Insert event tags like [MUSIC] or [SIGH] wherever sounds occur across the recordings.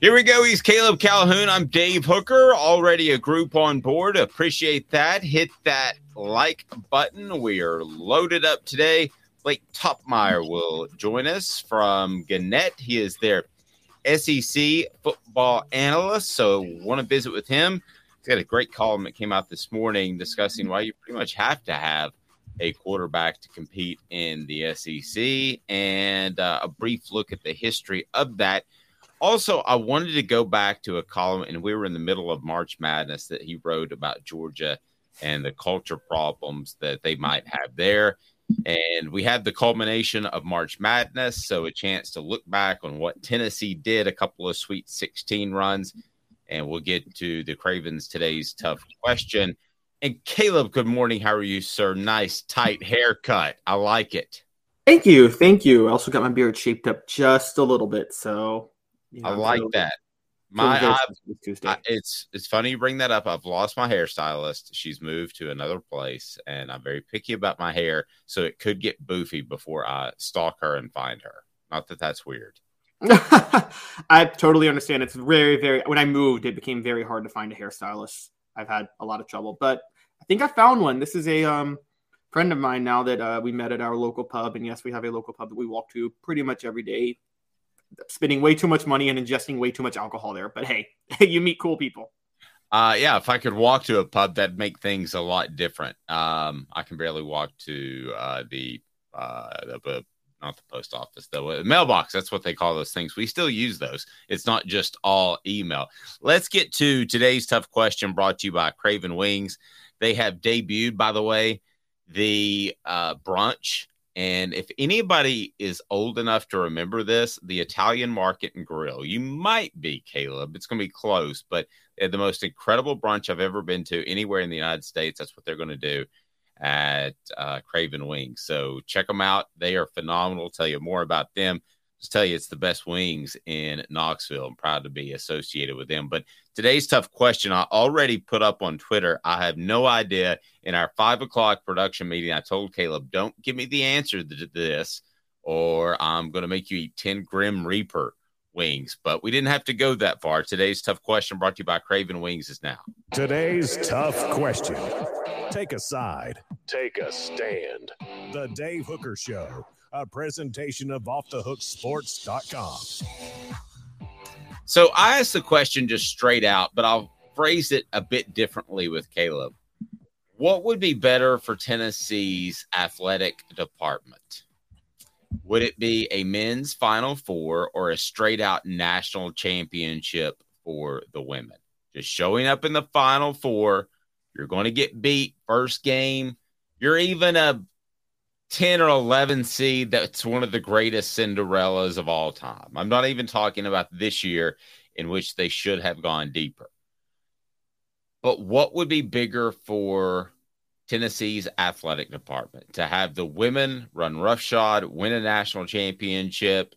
Here we go. He's Caleb Calhoun. I'm Dave Hooker. Already a group on board. Appreciate that. Hit that like button. We are loaded up today. Blake Toppmeyer will join us from Gannett. He is their SEC football analyst. So want to visit with him. He's got a great column that came out this morning discussing why you pretty much have to have a quarterback to compete in the SEC and uh, a brief look at the history of that. Also, I wanted to go back to a column, and we were in the middle of March Madness that he wrote about Georgia and the culture problems that they might have there. And we had the culmination of March Madness, so a chance to look back on what Tennessee did, a couple of Sweet 16 runs, and we'll get to the Cravens today's tough question. And Caleb, good morning. How are you, sir? Nice tight haircut. I like it. Thank you, thank you. I also got my beard shaped up just a little bit, so I like so- that. My, very I, sensitive I, it's it's funny you bring that up. I've lost my hairstylist. She's moved to another place, and I'm very picky about my hair, so it could get boofy before I stalk her and find her. Not that that's weird. [LAUGHS] I totally understand. It's very, very. When I moved, it became very hard to find a hairstylist. I've had a lot of trouble, but I think I found one. This is a um, friend of mine now that uh, we met at our local pub, and yes, we have a local pub that we walk to pretty much every day. Spending way too much money and ingesting way too much alcohol there, but hey, [LAUGHS] you meet cool people. Uh, yeah, if I could walk to a pub, that'd make things a lot different. Um, I can barely walk to uh, the uh, the, not the post office, the mailbox. That's what they call those things. We still use those. It's not just all email. Let's get to today's tough question brought to you by Craven Wings. They have debuted, by the way, the uh, brunch. And if anybody is old enough to remember this, the Italian Market and Grill, you might be, Caleb. It's going to be close, but the most incredible brunch I've ever been to anywhere in the United States. That's what they're going to do at uh, Craven Wings. So check them out. They are phenomenal. Tell you more about them. Just tell you it's the best wings in Knoxville. I'm proud to be associated with them. But today's tough question I already put up on Twitter. I have no idea. In our five o'clock production meeting, I told Caleb, don't give me the answer to this, or I'm going to make you eat 10 Grim Reaper wings, but we didn't have to go that far. Today's tough question brought to you by Craven Wings is now. Today's tough question. Take a side, take a stand. The Dave Hooker Show, a presentation of OffTheHookSports.com. So I asked the question just straight out, but I'll phrase it a bit differently with Caleb. What would be better for Tennessee's athletic department? Would it be a men's Final Four or a straight out national championship for the women? Just showing up in the Final Four, you're going to get beat first game. You're even a 10 or 11 seed that's one of the greatest Cinderellas of all time. I'm not even talking about this year in which they should have gone deeper. But what would be bigger for Tennessee's athletic department to have the women run roughshod, win a national championship,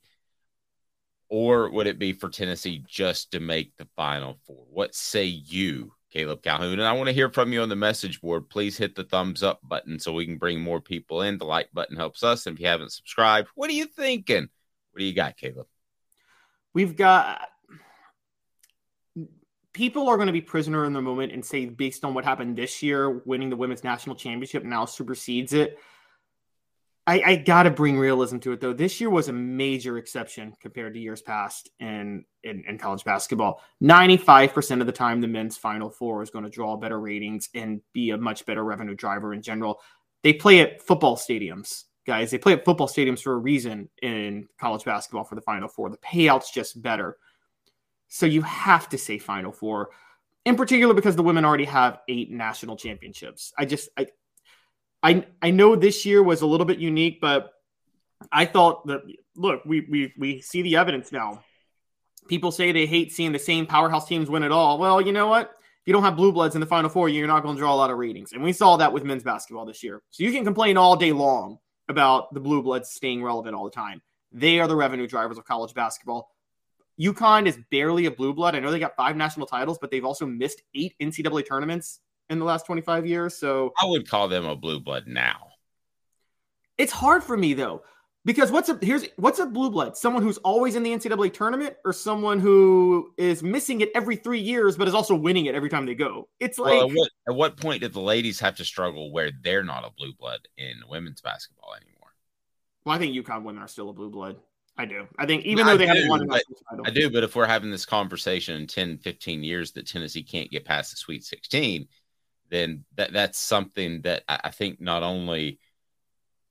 or would it be for Tennessee just to make the final four? What say you, Caleb Calhoun? And I want to hear from you on the message board. Please hit the thumbs up button so we can bring more people in. The like button helps us. And if you haven't subscribed, what are you thinking? What do you got, Caleb? We've got people are going to be prisoner in the moment and say based on what happened this year winning the women's national championship now supersedes it i, I gotta bring realism to it though. This year was a major exception compared to years past in, in, in college basketball. 95% of the time the men's final four is going to draw better ratings and be a much better revenue driver in general. They play at football stadiums guys. They play at football stadiums for a reason in college basketball for the final four. The payouts just better. So you have to say Final Four, in particular because the women already have eight national championships. I just I I I know this year was a little bit unique, but I thought that look, we we we see the evidence now. People say they hate seeing the same powerhouse teams win it all. Well, you know what? If you don't have blue bloods in the final four, you're not going to draw a lot of ratings. And we saw that with men's basketball this year. So you can complain all day long about the blue bloods staying relevant all the time. They are the revenue drivers of college basketball. UConn is barely a blue blood. I know they got five national titles, but they've also missed eight NCAA tournaments in the last 25 years. So I would call them a blue blood now. It's hard for me though, because what's a here's what's a blue blood? Someone who's always in the NCAA tournament, or someone who is missing it every three years, but is also winning it every time they go. It's like well, at, what, at what point did the ladies have to struggle where they're not a blue blood in women's basketball anymore? Well, I think UConn women are still a blue blood. I do. I think even though they do, haven't won a title. I do, but if we're having this conversation in 10, 15 years that Tennessee can't get past the Sweet 16, then that that's something that I think not only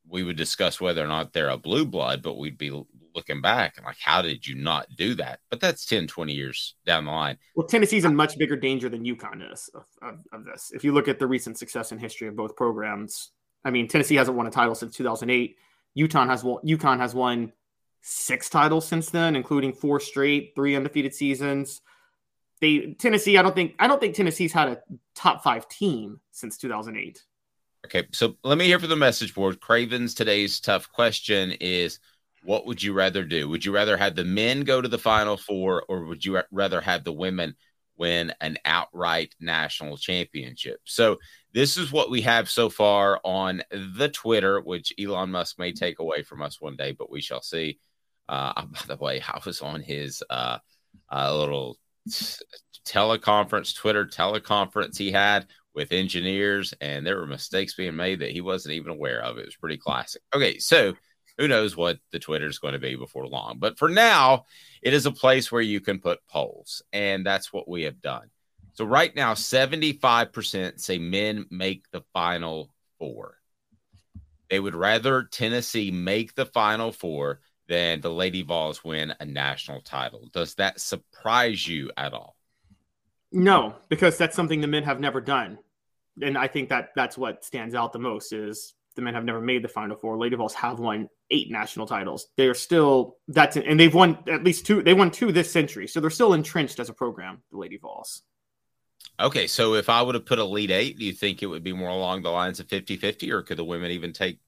we would discuss whether or not they're a blue blood, but we'd be looking back and like, how did you not do that? But that's 10, 20 years down the line. Well, Tennessee's in much bigger danger than UConn is of, of, of this. If you look at the recent success and history of both programs, I mean, Tennessee hasn't won a title since 2008. UConn has won, UConn has won six titles since then, including four straight, three undefeated seasons. They Tennessee, I don't think I don't think Tennessee's had a top five team since 2008. Okay, so let me hear from the message board. Cravens today's tough question is what would you rather do? Would you rather have the men go to the final four or would you rather have the women win an outright national championship? So, this is what we have so far on the Twitter, which Elon Musk may take away from us one day, but we shall see. Uh, [LAUGHS] by the way, I was on his uh, uh, little teleconference, Twitter teleconference he had with engineers, and there were mistakes being made that he wasn't even aware of. It was pretty classic. Okay, so who knows what the Twitter is going to be before long. But for now, it is a place where you can put polls, and that's what we have done. So right now, 75% say men make the final four. They would rather Tennessee make the final four then the Lady Vols win a national title. Does that surprise you at all? No, because that's something the men have never done. And I think that that's what stands out the most is the men have never made the final four. Lady Vols have won eight national titles. They're still that's and they've won at least two. They won two this century, so they're still entrenched as a program. The Lady Vols. Okay, so if I would have put Elite Eight, do you think it would be more along the lines of 50-50 or could the women even take?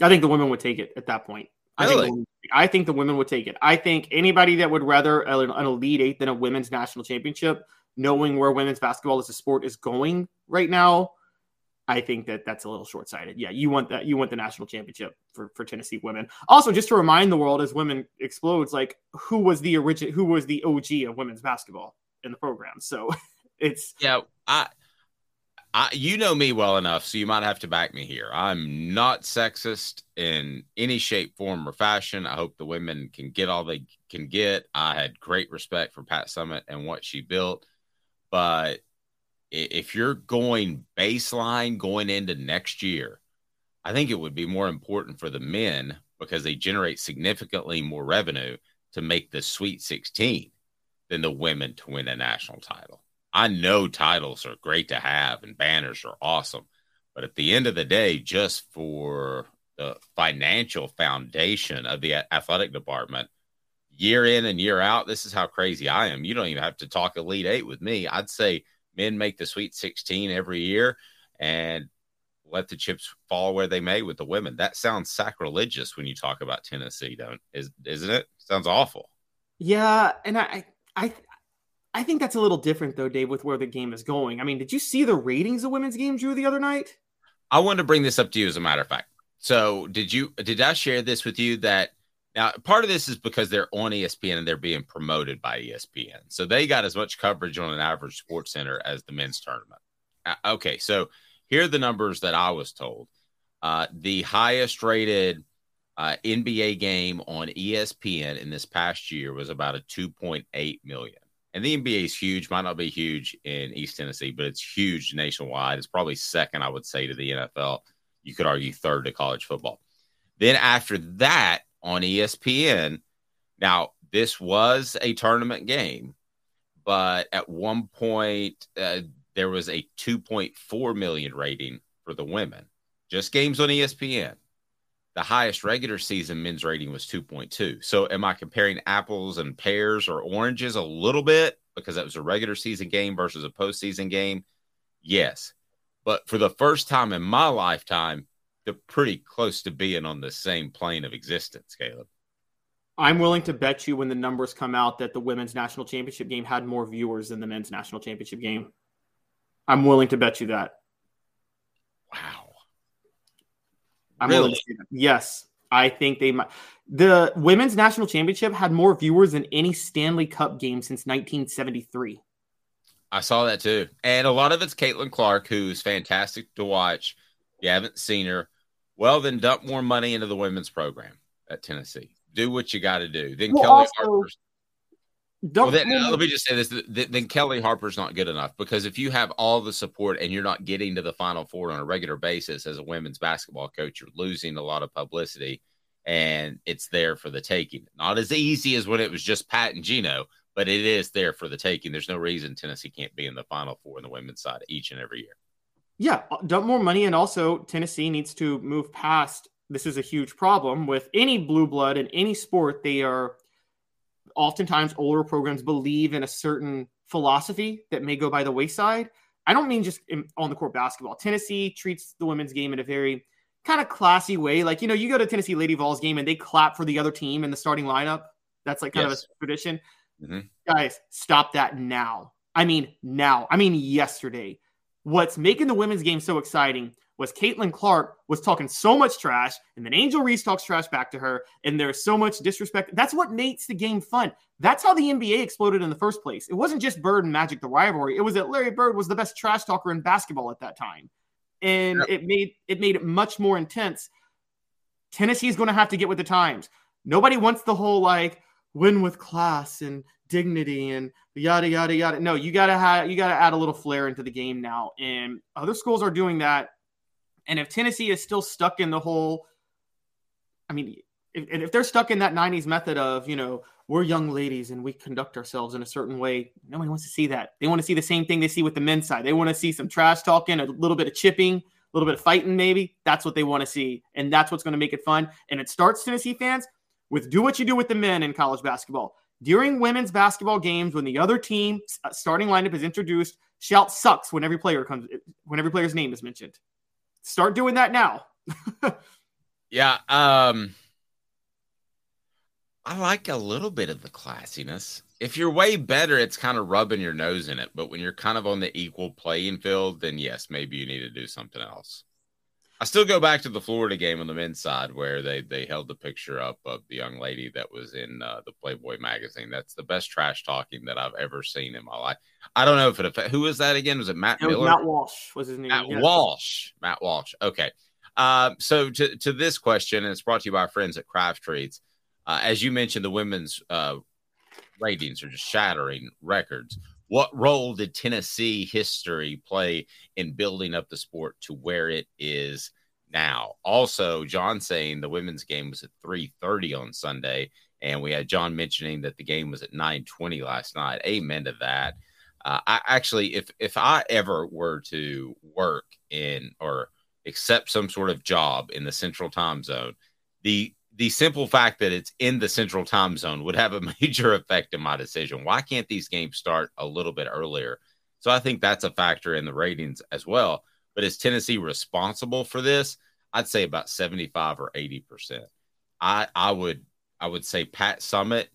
I think the women would take it at that point. Really? I think, I think the women would take it. I think anybody that would rather an, an elite eight than a women's national championship, knowing where women's basketball as a sport is going right now, I think that that's a little short sighted. Yeah, you want that. You want the national championship for, for Tennessee women. Also, just to remind the world as women explodes, like who was the origin, who was the OG of women's basketball in the program. So [LAUGHS] it's yeah. I, I, you know me well enough, so you might have to back me here. I'm not sexist in any shape, form, or fashion. I hope the women can get all they can get. I had great respect for Pat Summitt and what she built, but if you're going baseline going into next year, I think it would be more important for the men because they generate significantly more revenue to make the Sweet 16 than the women to win a national title. I know titles are great to have and banners are awesome, but at the end of the day, just for the financial foundation of the athletic department, year in and year out, this is how crazy I am. You don't even have to talk Elite Eight with me. I'd say men make the Sweet 16 every year and let the chips fall where they may with the women. That sounds sacrilegious when you talk about Tennessee, don't is isn't it? Sounds awful. Yeah, and I I I think that's a little different though, Dave, with where the game is going. I mean, did you see the ratings of women's games Drew the other night? I wanted to bring this up to you as a matter of fact. So did you did I share this with you that now, part of this is because they're on ESPN and they're being promoted by ESPN. So they got as much coverage on an average sports center as the men's tournament. Uh, okay, so here are the numbers that I was told. Uh, the highest rated uh, NBA game on ESPN in this past year was about a 2.8 million. And the NBA is huge, might not be huge in East Tennessee, but it's huge nationwide. It's probably second, I would say, to the NFL. You could argue third to college football. Then after that, on ESPN. Now, this was a tournament game, but at one point uh, there was a 2.4 million rating for the women. Just games on ESPN. The highest regular season men's rating was 2.2. So, am I comparing apples and pears or oranges a little bit because that was a regular season game versus a postseason game? Yes. But for the first time in my lifetime, they're pretty close to being on the same plane of existence, Caleb. I'm willing to bet you when the numbers come out that the women's national championship game had more viewers than the men's national championship game. I'm willing to bet you that. Wow. I'm really? willing to say that. Yes. I think they might. The women's national championship had more viewers than any Stanley Cup game since 1973. I saw that too. And a lot of it's Caitlin Clark, who's fantastic to watch. You haven't seen her. Well, then dump more money into the women's program at Tennessee. Do what you got to do. Then well, Kellie also, Harper's. Well, then, let me just say this: then Kellie Harper's not good enough because if you have all the support and you're not getting to the Final Four on a regular basis as a women's basketball coach, you're losing a lot of publicity, and it's there for the taking. Not as easy as when it was just Pat and Geno, but it is there for the taking. There's no reason Tennessee can't be in the Final Four on the women's side each and every year. Yeah, uh, dump more money, and also Tennessee needs to move past. This is a huge problem with any blue blood in any sport. They are oftentimes older programs believe in a certain philosophy that may go by the wayside. I don't mean just in, on the court basketball. Tennessee treats the women's game in a very kind of classy way. Like, you know, you go to Tennessee Lady Vols game and they clap for the other team in the starting lineup. That's like kind yes. of a tradition. Mm-hmm. Guys, stop that now. I mean, now. I mean, yesterday what's making the women's game so exciting was Caitlin Clark was talking so much trash, and then Angel Reese talks trash back to her, and there's so much disrespect. That's what makes the game fun. That's how the NBA exploded in the first place. It wasn't just Bird and Magic the rivalry. It was that Larry Bird was the best trash talker in basketball at that time, and it made it made it much more intense. Tennessee is going to have to get with the times. Nobody wants the whole like win with class and dignity and yada yada yada. No, you gotta have you gotta add a little flair into the game now, and other schools are doing that. And if Tennessee is still stuck in the whole, I mean, if, if they're stuck in that '90s method of you know we're young ladies and we conduct ourselves in a certain way, nobody wants to see that. They want to see the same thing they see with the men's side. They want to see some trash talking, a little bit of chipping, a little bit of fighting, maybe. That's what they want to see, and that's what's going to make it fun. And it starts Tennessee fans with do what you do with the men in college basketball during women's basketball games when the other team uh, starting lineup is introduced, shout sucks when every player comes when every player's name is mentioned. Start doing that now. [LAUGHS] yeah, um I like a little bit of the classiness. If you're way better, it's kind of rubbing your nose in it. But when you're kind of on the equal playing field, then yes, maybe you need to do something else. I still go back to the Florida game on the men's side where they they held the picture up of the young lady that was in uh, the Playboy magazine. That's the best trash talking that I've ever seen in my life. I don't know if it who was that again? Was it Matt it was Miller? Matt Walsh was his name. Matt yeah. Walsh. Matt Walsh. Okay. Uh, so to to this question, and it's brought to you by our friends at Craft Treats. Uh, as you mentioned, the women's uh, ratings are just shattering records. What role did Tennessee history play in building up the sport to where it is now? Also, John saying the women's game was at 3:30 on Sunday, and we had John mentioning that the game was at 9:20 last night. Amen to that. Uh, I actually, if if I ever were to work in or accept some sort of job in the Central Time Zone, the the simple fact that it's in the central time zone would have a [LAUGHS] major effect in my decision. Why can't these games start a little bit earlier? So I think that's a factor in the ratings as well. But is Tennessee responsible for this? I'd say about 75 or 80%. I I would I would say Pat Summitt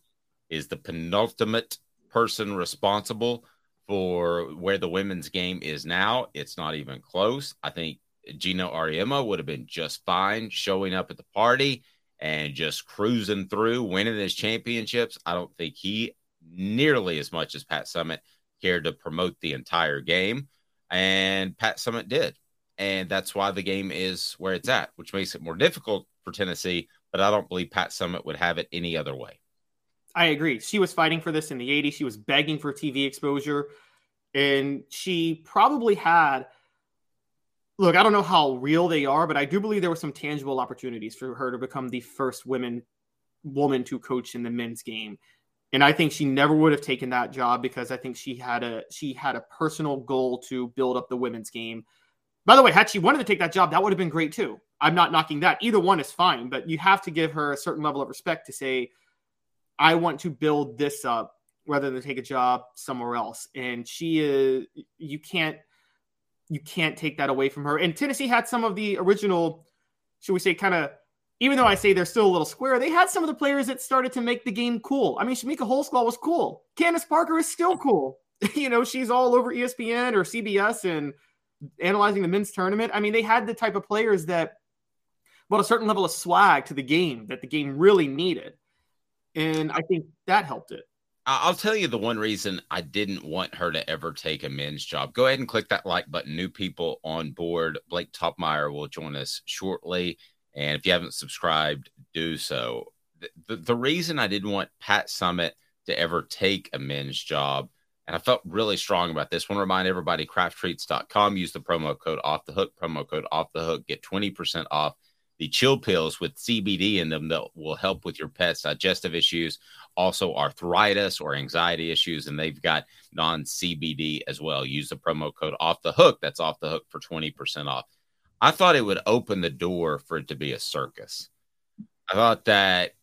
is the penultimate person responsible for where the women's game is now. It's not even close. I think Geno Auriemma would have been just fine showing up at the party and just cruising through, winning his championships. I don't think he nearly as much as Pat Summitt cared to promote the entire game. And Pat Summitt did. And that's why the game is where it's at, which makes it more difficult for Tennessee. But I don't believe Pat Summitt would have it any other way. I agree. She was fighting for this in the 80s. She was begging for TV exposure. And she probably had look, I don't know how real they are, but I do believe there were some tangible opportunities for her to become the first women woman to coach in the men's game. And I think she never would have taken that job because I think she had a she had a personal goal to build up the women's game. By the way, had she wanted to take that job, that would have been great too. I'm not knocking that. Either one is fine, but you have to give her a certain level of respect to say, I want to build this up rather than take a job somewhere else. And she is you can't you can't take that away from her. And Tennessee had some of the original, should we say, kind of, even though I say they're still a little square, they had some of the players that started to make the game cool. I mean, Chamique Holdsclaw was cool. Candace Parker is still cool. [LAUGHS] you know, she's all over ESPN or CBS and analyzing the men's tournament. I mean, they had the type of players that brought a certain level of swag to the game that the game really needed. And I think that helped it. I'll tell you the one reason I didn't want her to ever take a men's job. Go ahead and click that like button. New people on board. Blake Toppmeyer will join us shortly. And if you haven't subscribed, do so. The, the, the reason I didn't want Pat Summitt to ever take a men's job, and I felt really strong about this, I want to remind everybody crafttreats.com. Use the promo code off the hook, promo code off the hook, get 20% off the chill pills with CBD in them that will help with your pet's digestive issues, also arthritis or anxiety issues, and they've got non CBD as well. Use the promo code off the hook. That's off the hook for 20% off. I thought it would open the door for it to be a circus. I thought that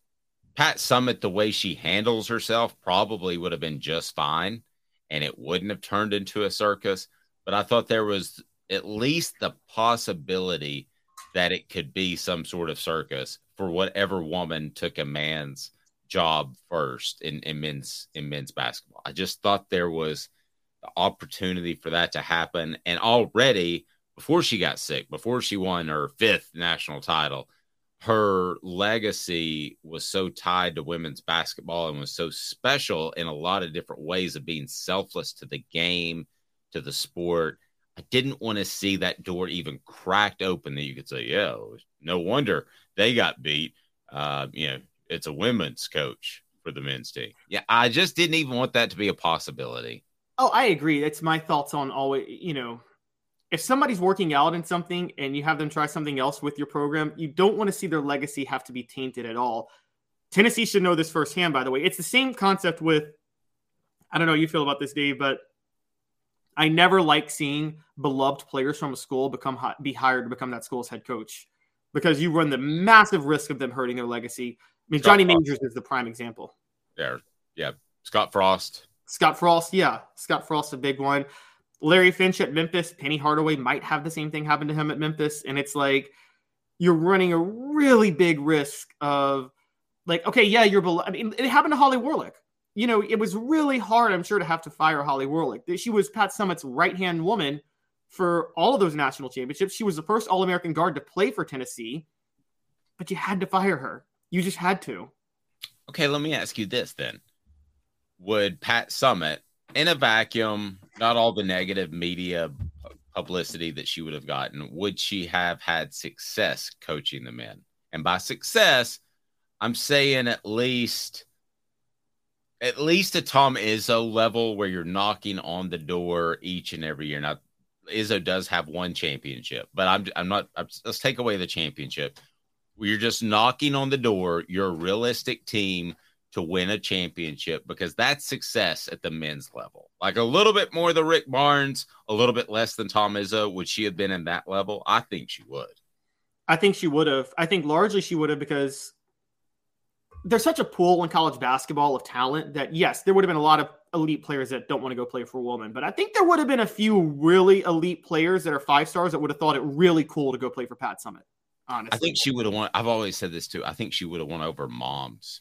Pat Summitt, the way she handles herself, probably would have been just fine and it wouldn't have turned into a circus. But I thought there was at least the possibility that it could be some sort of circus for whatever woman took a man's job first in, in men's in men's basketball. I just thought there was the opportunity for that to happen. And already before she got sick, before she won her fifth national title, her legacy was so tied to women's basketball and was so special in a lot of different ways of being selfless to the game, to the sport, I didn't want to see that door even cracked open that you could say, yeah, no wonder they got beat. Uh, you know, it's a women's coach for the men's team. Yeah, I just didn't even want that to be a possibility. Oh, I agree. That's my thoughts on always, you know, if somebody's working out in something and you have them try something else with your program, you don't want to see their legacy have to be tainted at all. Tennessee should know this firsthand, by the way. It's the same concept with, I don't know how you feel about this, Dave, but I never like seeing beloved players from a school become be hired to become that school's head coach because you run the massive risk of them hurting their legacy. I mean, Scott Johnny Frost. Majors is the prime example. Yeah, yeah. Scott Frost. Scott Frost, yeah. Scott Frost, a big one. Larry Finch at Memphis. Penny Hardaway might have the same thing happen to him at Memphis, and it's like you're running a really big risk of like, okay, yeah, you're below. I mean, it happened to Holly Warlick. You know, it was really hard, I'm sure, to have to fire Holly Warlick. She was Pat Summitt's right hand woman for all of those national championships. She was the first All American guard to play for Tennessee, but you had to fire her. You just had to. Okay, let me ask you this then. Would Pat Summitt, in a vacuum, not all the negative media publicity that she would have gotten, would she have had success coaching the men? And by success, I'm saying at least at least a Tom Izzo level where you're knocking on the door each and every year. Now, Izzo does have one championship, but I'm I'm not. I'm, let's take away the championship. You're just knocking on the door. You're a realistic team to win a championship because that's success at the men's level. Like a little bit more than Rick Barnes, a little bit less than Tom Izzo. Would she have been in that level? I think she would. I think she would have. I think largely she would have because there's such a pool in college basketball of talent that yes, there would have been a lot of elite players that don't want to go play for a woman, but I think there would have been a few really elite players that are five stars that would have thought it really cool to go play for Pat Summitt. Honestly, I think she would have won. I've always said this too. I think she would have won over moms.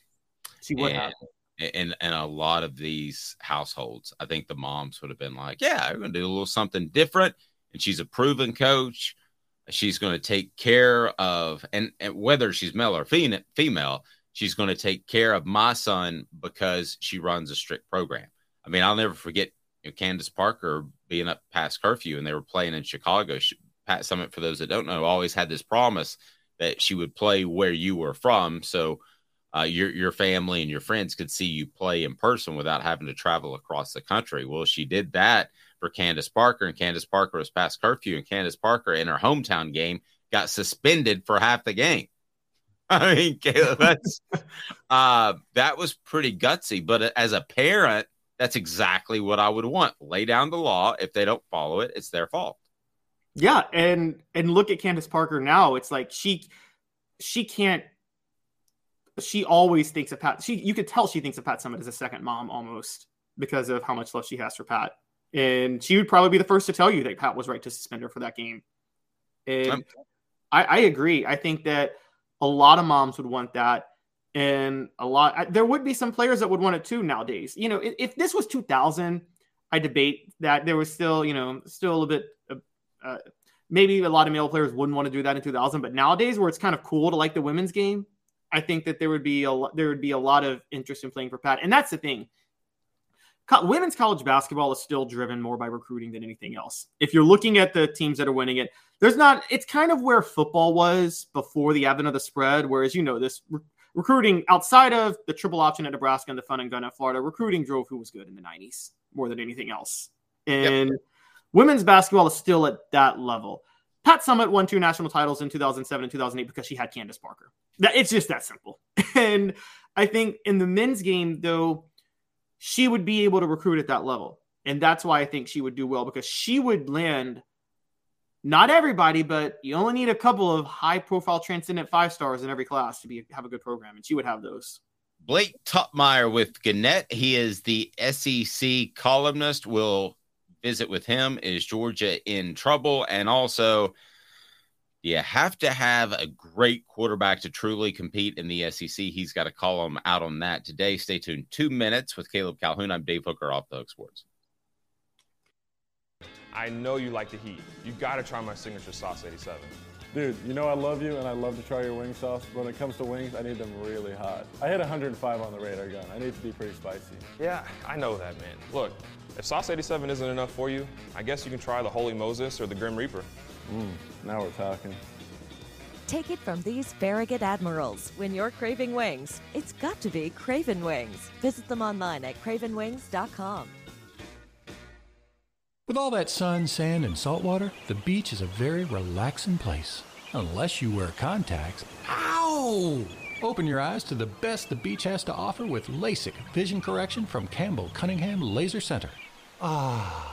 She would have. And, in a lot of these households, I think the moms would have been like, "Yeah, we're going to do a little something different." And she's a proven coach. She's going to take care of, and, and whether she's male or female, she's going to take care of my son because she runs a strict program. I mean, I'll never forget you know, Candace Parker being up past curfew and they were playing in Chicago. She, Pat Summitt, for those that don't know, always had this promise that she would play where you were from. So uh, your your family and your friends could see you play in person without having to travel across the country. Well, she did that for Candace Parker, and Candace Parker was past curfew, and Candace Parker in her hometown game got suspended for half the game. [LAUGHS] I mean, Caleb, [LAUGHS] that's uh, that was pretty gutsy. But as a parent, that's exactly what I would want. Lay down the law. If they don't follow it, it's their fault. Yeah, and and look at Candace Parker now. It's like she she can't. She always thinks of Pat. She you could tell she thinks of Pat Summitt as a second mom almost because of how much love she has for Pat. And she would probably be the first to tell you that Pat was right to suspend her for that game. And I, I agree. I think that a lot of moms would want that. And a lot, there would be some players that would want it too nowadays. You know, if, if this was 2000, I debate that there was still, you know, still a little bit, uh, uh, maybe a lot of male players wouldn't want to do that in 2000. But nowadays, where it's kind of cool to like the women's game, I think that there would be a there would be a lot of interest in playing for Pat. And that's the thing. Women's college basketball is still driven more by recruiting than anything else. If you're looking at the teams that are winning it, there's not it's kind of where football was before the advent of the spread whereas you know this re- recruiting outside of the triple option at nebraska and the fun and gun at florida recruiting drove who was good in the 90s more than anything else and yep. women's basketball is still at that level pat Summitt won two national titles in 2007 and 2008 because she had candace parker that, it's just that simple [LAUGHS] and i think in the men's game though she would be able to recruit at that level and that's why i think she would do well because she would land not everybody, but you only need a couple of high profile transcendent five stars in every class to be have a good program, and she would have those. Blake Toppmeyer with Gannett. He is the SEC columnist. We'll visit with him. Is Georgia in trouble? And also, you have to have a great quarterback to truly compete in the SEC. He's got a column out on that today. Stay tuned. Two minutes with Caleb Calhoun. I'm Dave Hooker off the Hook Sports. I know you like the heat. You got to try my signature sauce 87. Dude, you know I love you and I love to try your wing sauce. But when it comes to wings, I need them really hot. I hit 105 on the radar gun. I need to be pretty spicy. Yeah, I know that, man. Look, if sauce 87 isn't enough for you, I guess you can try the Holy Moses or the Grim Reaper. Mmm, now we're talking. Take it from these Farragut admirals. When you're craving wings, it's got to be Craven Wings. Visit them online at cravenwings.com. With all that sun, sand, and salt water, the beach is a very relaxing place. Unless you wear contacts. Ow! Open your eyes to the best the beach has to offer with LASIK vision correction from Campbell Cunningham Laser Center. Ah.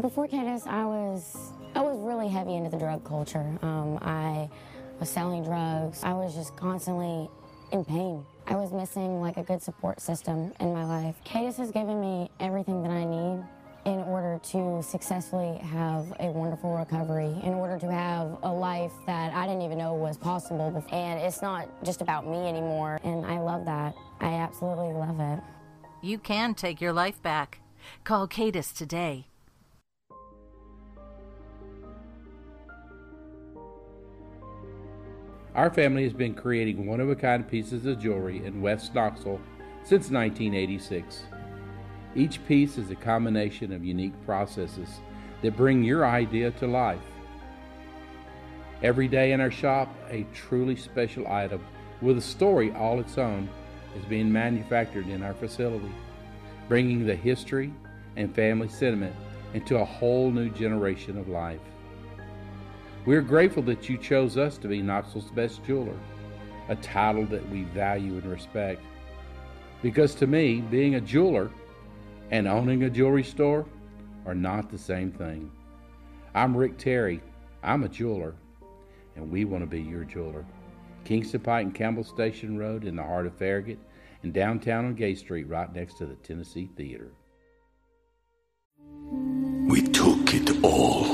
Before Cadis, I was I was really heavy into the drug culture. Um, I was selling drugs. I was just constantly in pain. I was missing like a good support system in my life. Cadis has given me everything that I need in order to successfully have a wonderful recovery, in order to have a life that I didn't even know was possible. And it's not just about me anymore. And I love that. I absolutely love it. You can take your life back. Call Cadis today. Our family has been creating one of a kind pieces of jewelry in West Knoxville since 1986. Each piece is a combination of unique processes that bring your idea to life. Every day in our shop, a truly special item with a story all its own is being manufactured in our facility, bringing the history and family sentiment into a whole new generation of life. We are grateful that you chose us to be Knoxville's best jeweler, a title that we value and respect. Because to me, being a jeweler and owning a jewelry store are not the same thing. I'm Rick Terry. I'm a jeweler, and we want to be your jeweler. Kingston Pike and Campbell Station Road in the heart of Farragut, and downtown on Gay Street, right next to the Tennessee Theater. We took it all.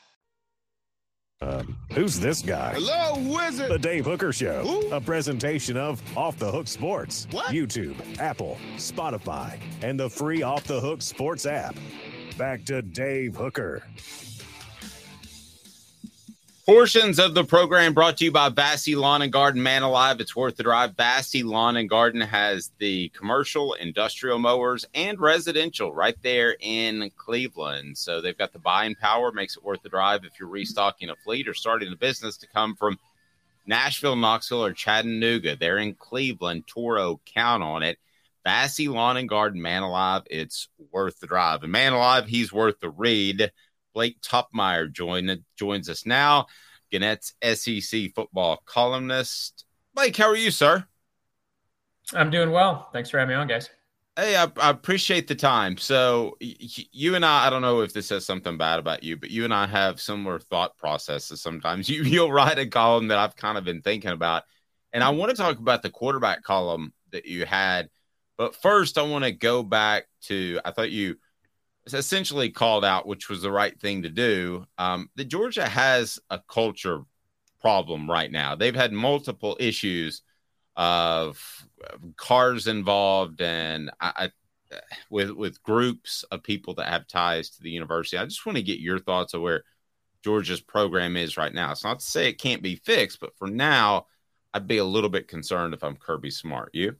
Um, who's this guy? Hello, wizard. The Dave Hooker Show, a presentation of Off the Hook Sports, What? YouTube, Apple, Spotify, and the free Off the Hook Sports app. Back to Dave Hooker. Portions of the program brought to you by Vassy Lawn and Garden Man Alive. It's worth the drive. Vassy Lawn and Garden has the commercial, industrial mowers, and residential right there in Cleveland. So they've got the buying power, makes it worth the drive if you're restocking a fleet or starting a business to come from Nashville, Knoxville, or Chattanooga. They're in Cleveland, Toro. Count on it. Vassy Lawn and Garden Man Alive. It's worth the drive. And Man Alive, he's worth the read. Blake Toppmeyer join, joins us now. Gannett's SEC football columnist. Blake, how are you, sir? I'm doing well. Thanks for having me on, guys. Hey, I, I appreciate the time. So, y- you and I, I don't know if this says something bad about you, but you and I have similar thought processes sometimes. [LAUGHS] You, you'll write a column that I've kind of been thinking about. And I mm-hmm. want to talk about the quarterback column that you had. But first, I want to go back to, I thought you essentially called out, which was the right thing to do. Um, that Georgia has a culture problem right now. They've had multiple issues of cars involved and I, I, with with groups of people that have ties to the university. I just want to get your thoughts on where Georgia's program is right now. It's not to say it can't be fixed, but for now, I'd be a little bit concerned if I'm Kirby Smart. You?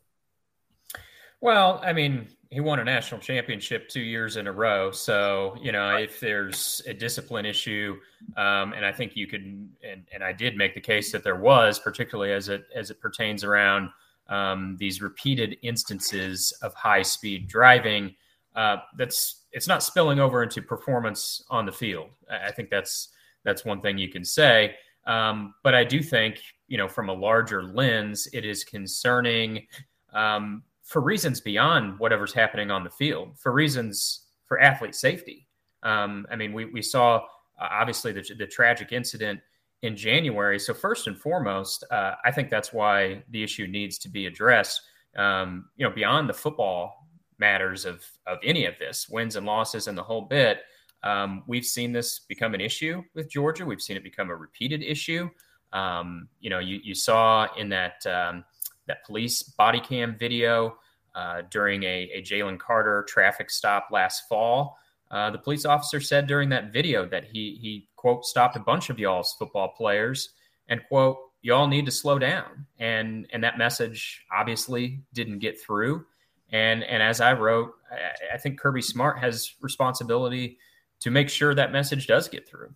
Well, I mean, he won a national championship two years in a row. So, you know, if there's a discipline issue, um, and I think you could, and, and I did make the case that there was, particularly as it as it pertains around um, these repeated instances of high speed driving. Uh, that's it's not spilling over into performance on the field. I think that's that's one thing you can say. Um, but I do think, you know, from a larger lens, it is concerning um, for reasons beyond whatever's happening on the field, for reasons for athlete safety. Um, I mean, we, we saw uh, obviously the, the tragic incident in January. So, first and foremost, uh, I think that's why the issue needs to be addressed, um, you know, beyond the football matters of, of any of this, wins and losses and the whole bit. Um, we've seen this become an issue with Georgia. We've seen it become a repeated issue. Um, you know, you, you saw in that um, that police body cam video uh, during a, a Jalen Carter traffic stop last fall. Uh, the police officer said during that video that he he quote stopped a bunch of y'all's football players and quote y'all need to slow down and and that message obviously didn't get through And and as I wrote, I, I think Kirby Smart has responsibility to make sure that message does get through.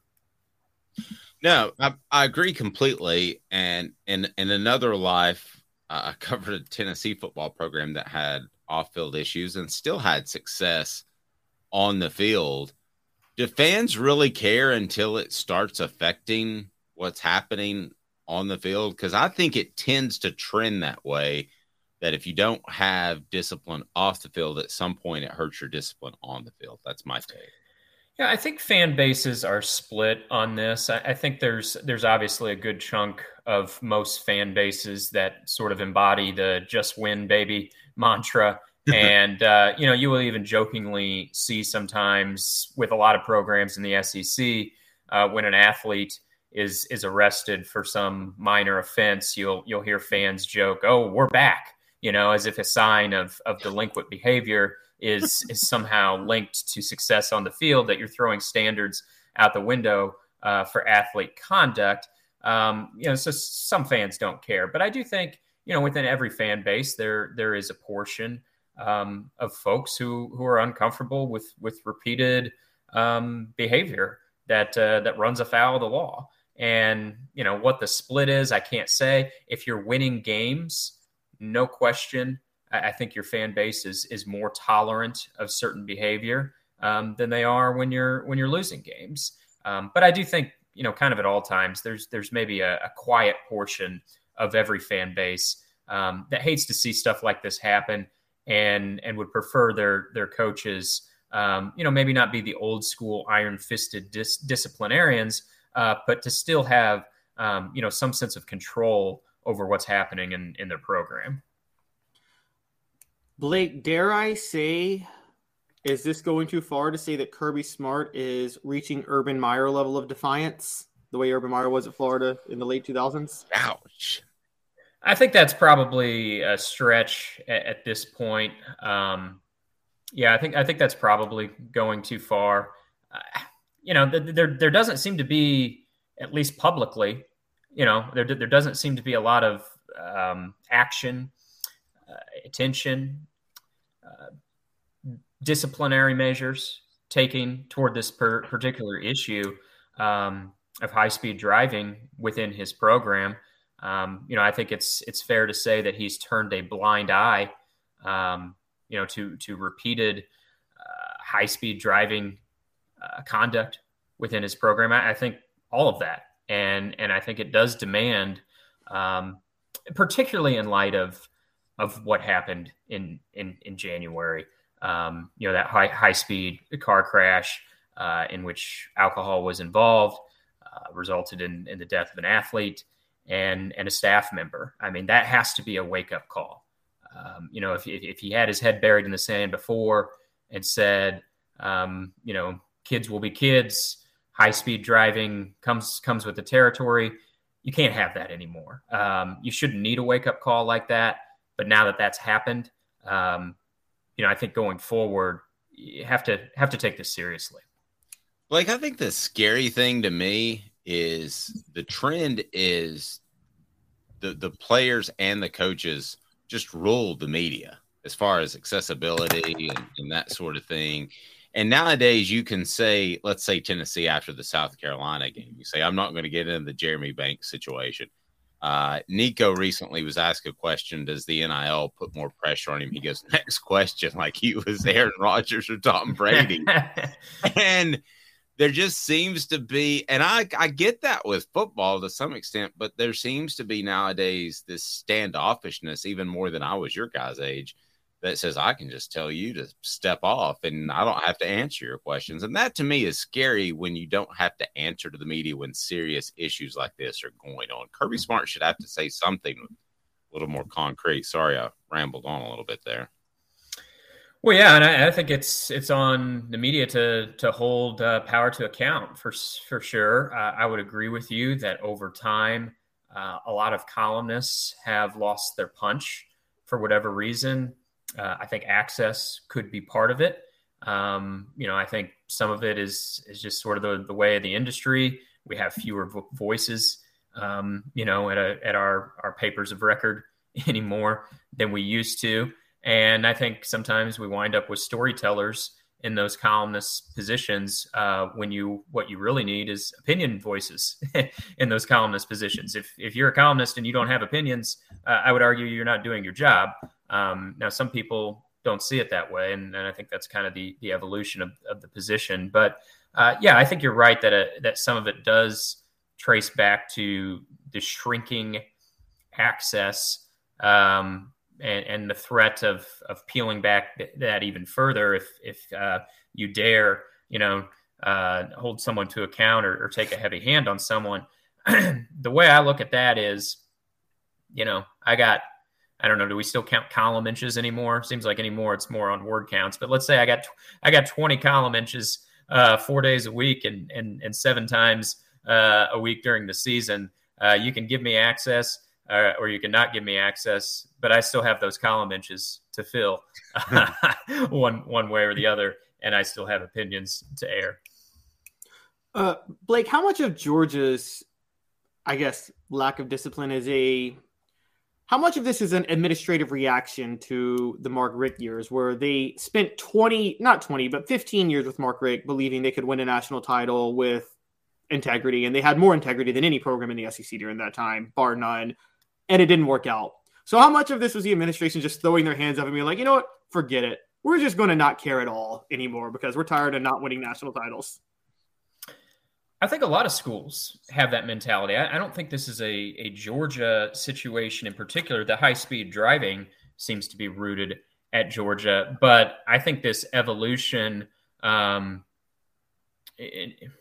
No, I, I agree completely. And in in another life, uh, I [LAUGHS] covered a Tennessee football program that had off field issues and still had success on the field. Do fans really care until it starts affecting what's happening on the field? Because I think it tends to trend that way. That if you don't have discipline off the field, at some point it hurts your discipline on the field. That's my take. Yeah, I think fan bases are split on this. I, I, think there's there's obviously a good chunk of most fan bases that sort of embody the "just win, baby" mantra, [LAUGHS] and uh, you know you will even jokingly see sometimes with a lot of programs in the SEC uh, when an athlete is is arrested for some minor offense, you'll you'll hear fans joke, "Oh, we're back," you know, as if a sign of of delinquent behavior is [LAUGHS] is somehow linked to success on the field that you're throwing standards out the window uh, for athlete conduct. Um, you know, so some fans don't care, but I do think you know within every fan base there there is a portion um, of folks who who are uncomfortable with with repeated um, behavior that uh, that runs afoul of the law. And you know what the split is, I can't say. If you're winning games, no question, I think your fan base is is more tolerant of certain behavior um, than they are when you're when you're losing games. Um, but I do think you know, kind of at all times, there's there's maybe a, a quiet portion of every fan base um, that hates to see stuff like this happen and and would prefer their their coaches, um, you know, maybe not be the old school iron fisted dis- disciplinarians, uh, but to still have um, you know some sense of control over what's happening in in their program. Blake, dare I say, is this going too far to say that Kirby Smart is reaching Urban Meyer level of defiance, the way Urban Meyer was at Florida in the late 2000s? Ouch. I think that's probably a stretch at, at this point. Um, yeah, I think I think that's probably going too far. Uh, you know, there there doesn't seem to be, at least publicly, you know, there there doesn't seem to be a lot of um, action uh, attention, uh, disciplinary measures taken toward this per- particular issue um, of high speed driving within his program. Um, you know, I think it's it's fair to say that he's turned a blind eye, um, you know, to to repeated uh, high speed driving uh, conduct within his program. I, I, think all of that, and and I think it does demand, um, particularly in light of of what happened in in in January. Um, you know that high high speed car crash uh, in which alcohol was involved uh, resulted in in the death of an athlete and and a staff member. I mean that has to be a wake up call. Um, you know if if he had his head buried in the sand before and said, um, you know, kids will be kids. High speed driving comes comes with the territory. You can't have that anymore. Um, you shouldn't need a wake up call like that. But now that that's happened, um, you know, I think going forward, you have to have to take this seriously. Like, I think the scary thing to me is the trend is the the players and the coaches just rule the media as far as accessibility and, and that sort of thing. And nowadays, you can say, let's say Tennessee after the South Carolina game, you say, I'm not going to get into the Jeremy Banks situation. Uh, Nico recently was asked a question Does the NIL put more pressure on him? He goes, Next question, [LAUGHS] like he was Aaron Rodgers or Tom Brady. [LAUGHS] and there just seems to be, and I, I get that with football to some extent, but there seems to be nowadays this standoffishness, even more than I was your guy's age, that says I can just tell you to step off and I don't have to answer your questions. And that to me is scary when you don't have to answer to the media when serious issues like this are going on. Kirby Smart should have to say something a little more concrete. Sorry, I rambled on a little bit there. Well, yeah, and I, I think it's it's on the media to to hold uh, power to account for for sure. Uh, I would agree with you that over time, uh, a lot of columnists have lost their punch for whatever reason. Uh, I think access could be part of it. Um, you know, I think some of it is is just sort of the, the way of the industry. We have fewer vo- voices, um, you know, at a, at our our papers of record [LAUGHS] anymore than we used to, And I think sometimes we wind up with storytellers in those columnist positions uh, when you what you really need is opinion voices [LAUGHS] in those columnist positions. If if you're a columnist and you don't have opinions, uh, I would argue you're not doing your job. Um, now, some people don't see it that way, and, and I think that's kind of the the evolution of, of the position. But uh, yeah, I think you're right that uh, that some of it does trace back to the shrinking access um, and, and, the threat of of peeling back that even further if if uh, you dare you know uh, hold someone to account or, or, take a heavy hand on someone. [CLEARS THROAT] the way I look at that is, you know, I got I don't know. Do we still count column inches anymore? Seems like anymore it's more on word counts. But let's say I got I got 20 column inches uh, four days a week and and and seven times uh, a week during the season. Uh, you can give me access uh, or you can not give me access, but I still have those column inches to fill [LAUGHS] one one way or the other, and I still have opinions to air. Uh, Blake, how much of Georgia's, I guess, lack of discipline is a how much of this is an administrative reaction to the Mark Richt years, where they spent 20, not 20, but 15 years with Mark Richt, believing they could win a national title with integrity, and they had more integrity than any program in the SEC during that time, bar none and it didn't work out. So how much of this was the administration just throwing their hands up and being like, you know what, forget it. We're just going to not care at all anymore because we're tired of not winning national titles. I think a lot of schools have that mentality. I, I don't think this is a, a Georgia situation in particular. The high speed driving seems to be rooted at Georgia, but I think this evolution um, it, it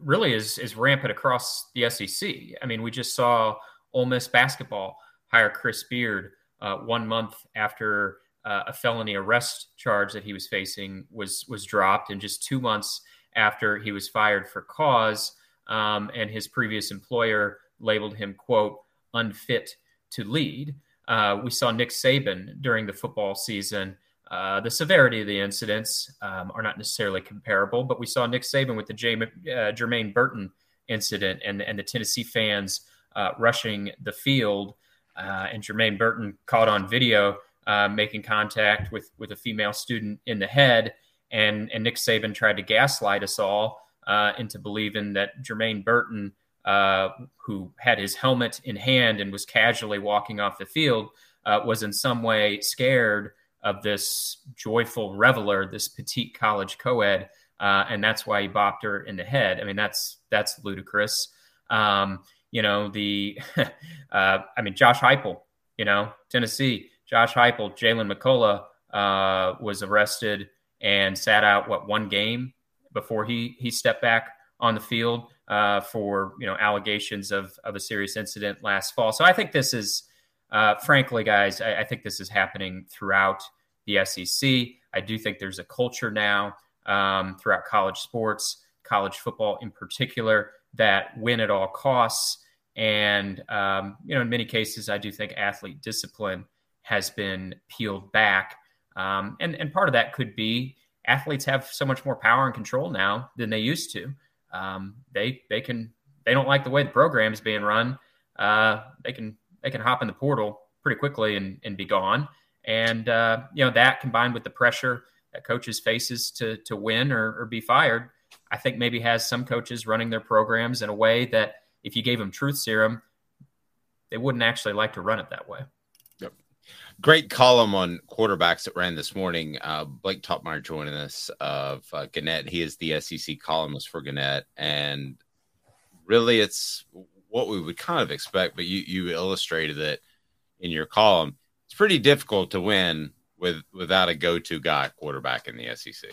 really is is rampant across the SEC. I mean, we just saw Ole Miss basketball hire Chris Beard uh, one month after uh, a felony arrest charge that he was facing was was dropped, and just two months after he was fired for cause, um, and his previous employer labeled him quote unfit to lead. Uh, we saw Nick Saban during the football season. Uh, the severity of the incidents um, are not necessarily comparable, but we saw Nick Saban with the J- uh, Jermaine Burton incident, and and the Tennessee fans uh, rushing the field. Uh, and Jermaine Burton caught on video uh, making contact with with a female student in the head, and and Nick Saban tried to gaslight us all uh, into believing that Jermaine Burton, uh, who had his helmet in hand and was casually walking off the field, uh, was in some way scared of this joyful reveler, this petite college co-ed, and that's why he bopped her in the head. I mean, that's that's ludicrous. Um, you know, the, [LAUGHS] uh, I mean, Josh Heupel, you know, Tennessee, Josh Heupel, Jaylen McCollough uh, was arrested and sat out, what, one game before he, he stepped back on the field uh, for, you know, allegations of, of a serious incident last fall. So I think this is, uh, frankly, guys, I, I think this is happening throughout the SEC. I do think there's a culture now um, throughout college sports, college football in particular, that win at all costs. And, um, you know, in many cases, I do think athlete discipline has been peeled back. Um, and, and part of that could be athletes have so much more power and control now than they used to. Um, they, they can, they don't like the way the program is being run. Uh, they can, they can hop in the portal pretty quickly and, and be gone. And, uh, you know, that combined with the pressure that coaches faces to, to win or, or be fired, I think maybe has some coaches running their programs in a way that if you gave them truth serum, they wouldn't actually like to run it that way. Great column on quarterbacks that ran this morning. Uh, Blake Toppmeyer joining us of uh, Gannett. He is the SEC columnist for Gannett, and really, it's what we would kind of expect. But you you illustrated it in your column. It's pretty difficult to win with without a go to guy quarterback in the SEC.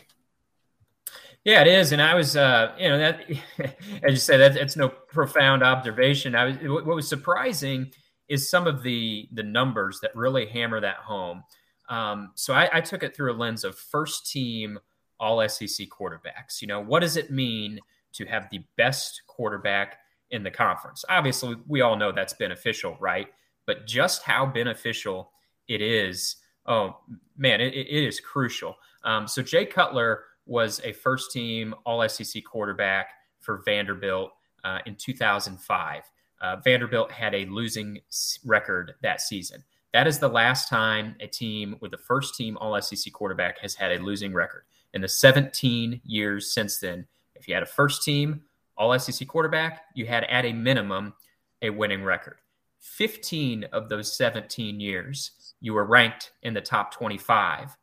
Yeah, it is, and I was, uh, you know, that [LAUGHS] as you said, that it's no profound observation. I was, what was surprising is some of the the numbers that really hammer that home. Um, so I, I took it through a lens of first team All SEC quarterbacks. You know, what does it mean to have the best quarterback in the conference? Obviously, we all know that's beneficial, right? But just how beneficial it is, oh man, it, it is crucial. Um, so Jay Cutler was a first team All SEC quarterback for Vanderbilt uh, in 2005. Uh, Vanderbilt had a losing record that season. That is the last time a team with a first team All SEC quarterback has had a losing record. In the 17 years since then, if you had a first team All SEC quarterback, you had at a minimum a winning record. 15 of those 17 years, you were ranked in the top 25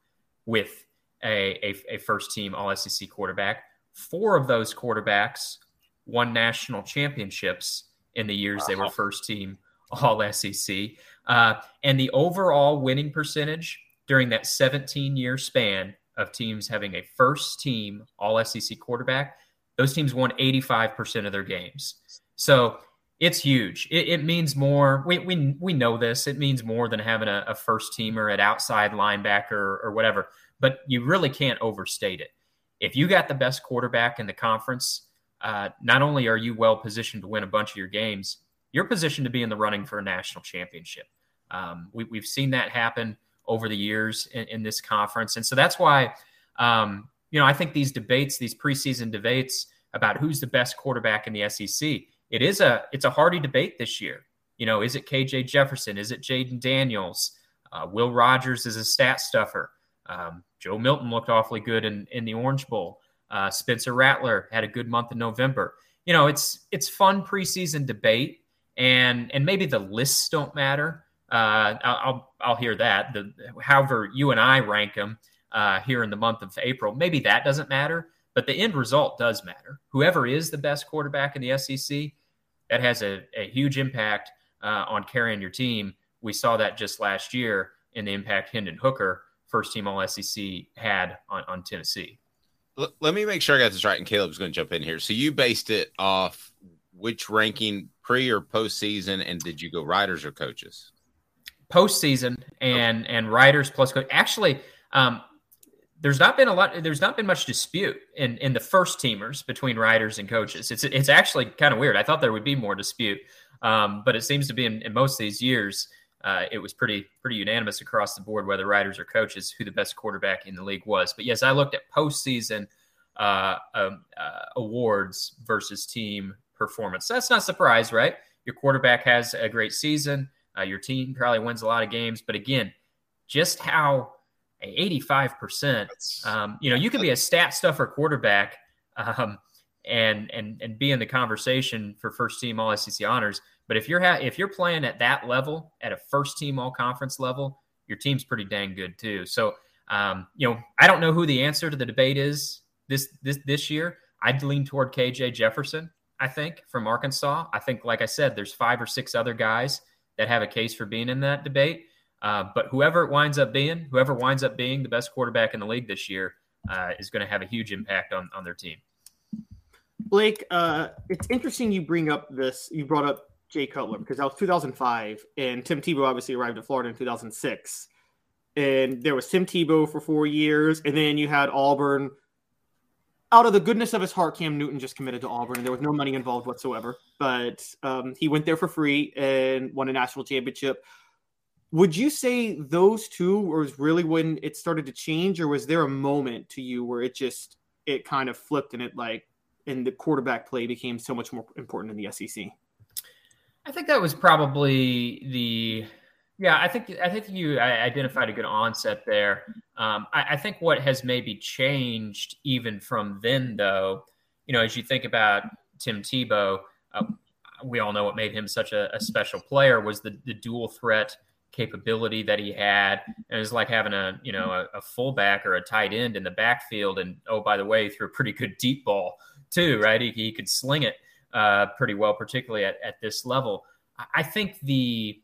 with a, a, a first team All SEC quarterback. Four of those quarterbacks won national championships in the years wow. they were first team All SEC. Uh, and the overall winning percentage during that 17 year span of teams having a first team All SEC quarterback, those teams won 85% of their games. So it's huge. It, it, means more. We, we, we know this. It means more than having a, a first teamer at outside linebacker or, or whatever, but you really can't overstate it. If you got the best quarterback in the conference, uh, not only are you well positioned to win a bunch of your games, you're positioned to be in the running for a national championship. Um, we, have seen that happen over the years in, in, this conference. And so that's why, um, you know, I think these debates, these preseason debates about who's the best quarterback in the SEC, it is a it's a hearty debate this year. You know, is it KJ Jefferson? Is it Jayden Daniels? Uh, Will Rogers is a stat stuffer. Um, Joe Milton looked awfully good in, in the Orange Bowl. Uh, Spencer Rattler had a good month in November. You know, it's it's fun preseason debate, and and maybe the lists don't matter. Uh, I'll I'll hear that. The however you and I rank them uh, here in the month of April, maybe that doesn't matter. But the end result does matter. Whoever is the best quarterback in the SEC, that has a, a huge impact uh, on carrying your team. We saw that just last year in the impact Hendon Hooker, first team All SEC, had on, on Tennessee. Let me make sure I got this right, and Caleb's going to jump in here. So you based it off which ranking pre or postseason, and did you go writers or coaches? Postseason and and writers plus coach. Actually, um, there's not been a lot there's not been much dispute in in the first teamers between writers and coaches it's it's actually kind of weird i thought there would be more dispute um, but it seems to be in, in most of these years uh, it was pretty pretty unanimous across the board whether writers or coaches who the best quarterback in the league was but yes i looked at postseason uh, um, uh, awards versus team performance that's not a surprise right your quarterback has a great season uh, your team probably wins a lot of games but again just how 85%. Um, you know, you can be a stat stuffer quarterback um, and and and be in the conversation for first team All SEC honors. But if you're ha- if you're playing at that level, at a first team All Conference level, your team's pretty dang good too. So, um, you know, I don't know who the answer to the debate is this this this year. I'd lean toward KJ Jefferson. I think from Arkansas. I think, like I said, there's five or six other guys that have a case for being in that debate. Uh, but whoever it winds up being, whoever winds up being the best quarterback in the league this year, uh, is going to have a huge impact on, on their team. Blake, uh, it's interesting you bring up this. You brought up Jay Cutler because that was 2005, and Tim Tebow obviously arrived in Florida in 2006. And there was Tim Tebow for four years, and then you had Auburn. Out of the goodness of his heart, Cam Newton just committed to Auburn, and there was no money involved whatsoever. But um, he went there for free and won a national championship. Would you say those two was really when it started to change, or was there a moment to you where it just it kind of flipped and it like and the quarterback play became so much more important in the SEC? I think that was probably the yeah. I think I think you identified a good onset there. Um, I, I, think what has maybe changed even from then, though, you know, as you think about Tim Tebow, uh, we all know what made him such a, a special player was the the dual threat capability that he had. And it was like having a, you know, a, a fullback or a tight end in the backfield. And oh, by the way, he threw a pretty good deep ball too, right? He, he could sling it uh, pretty well, particularly at, at this level. I think the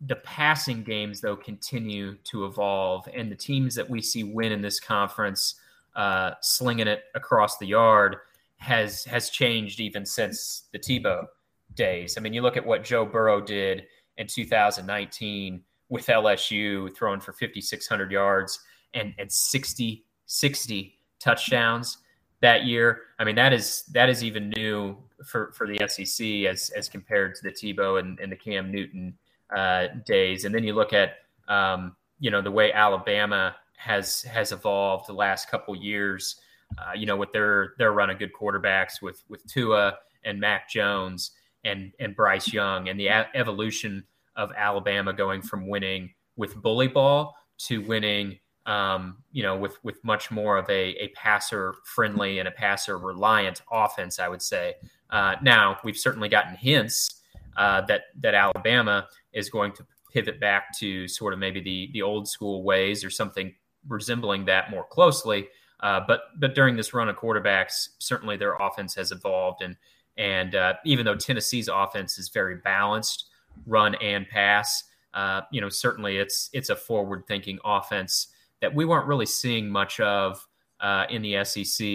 the passing games though continue to evolve, and the teams that we see win in this conference, uh, slinging it across the yard, has has changed even since the Tebow days. I mean, you look at what Joe Burrow did in 2019 with LSU throwing for 5,600 yards and, and 60, 60 touchdowns that year. I mean, that is that is even new for, for the SEC as as compared to the Tebow and, and the Cam Newton uh, days. And then you look at um, you know the way Alabama has has evolved the last couple years. Uh, you know, with their their run of good quarterbacks with with Tua and Mac Jones and and Bryce Young and the a- evolution of Alabama going from winning with bully ball to winning, um, you know, with with much more of a, a passer friendly and a passer reliant offense. I would say. Uh, now we've certainly gotten hints uh, that that Alabama is going to pivot back to sort of maybe the the old school ways or something resembling that more closely. Uh, but but during this run of quarterbacks, certainly their offense has evolved, and and uh, even though Tennessee's offense is very balanced, run and pass, uh, you know certainly it's it's a forward thinking offense that we weren't really seeing much of uh, in the SEC,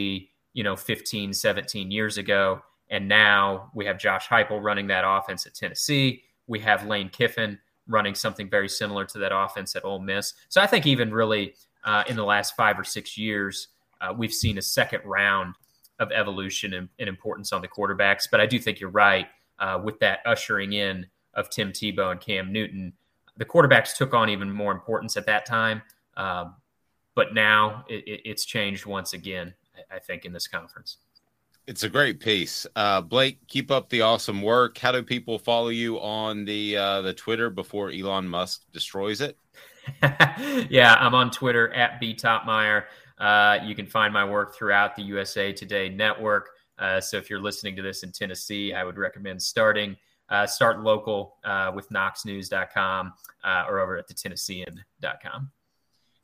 you know, 15, 17 years ago. And now we have Josh Heupel running that offense at Tennessee. We have Lane Kiffin running something very similar to that offense at Ole Miss. So I think even really uh, in the last five or six years, uh, we've seen a second round of evolution and, importance on the quarterbacks. But I do think you're right uh, with that ushering in of Tim Tebow and Cam Newton. The quarterbacks took on even more importance at that time. Um, but now it, it's changed once again, I think, in this conference. It's a great piece, uh, Blake. Keep up the awesome work. How do people follow you on the uh, the Twitter before Elon Musk destroys it? [LAUGHS] yeah, I'm on Twitter at btoppmeyer. Uh, you can find my work throughout the USA Today network. Uh, so if you're listening to this in Tennessee, I would recommend starting uh, start local uh, with knoxnews.com uh, or over at the Tennessean.com.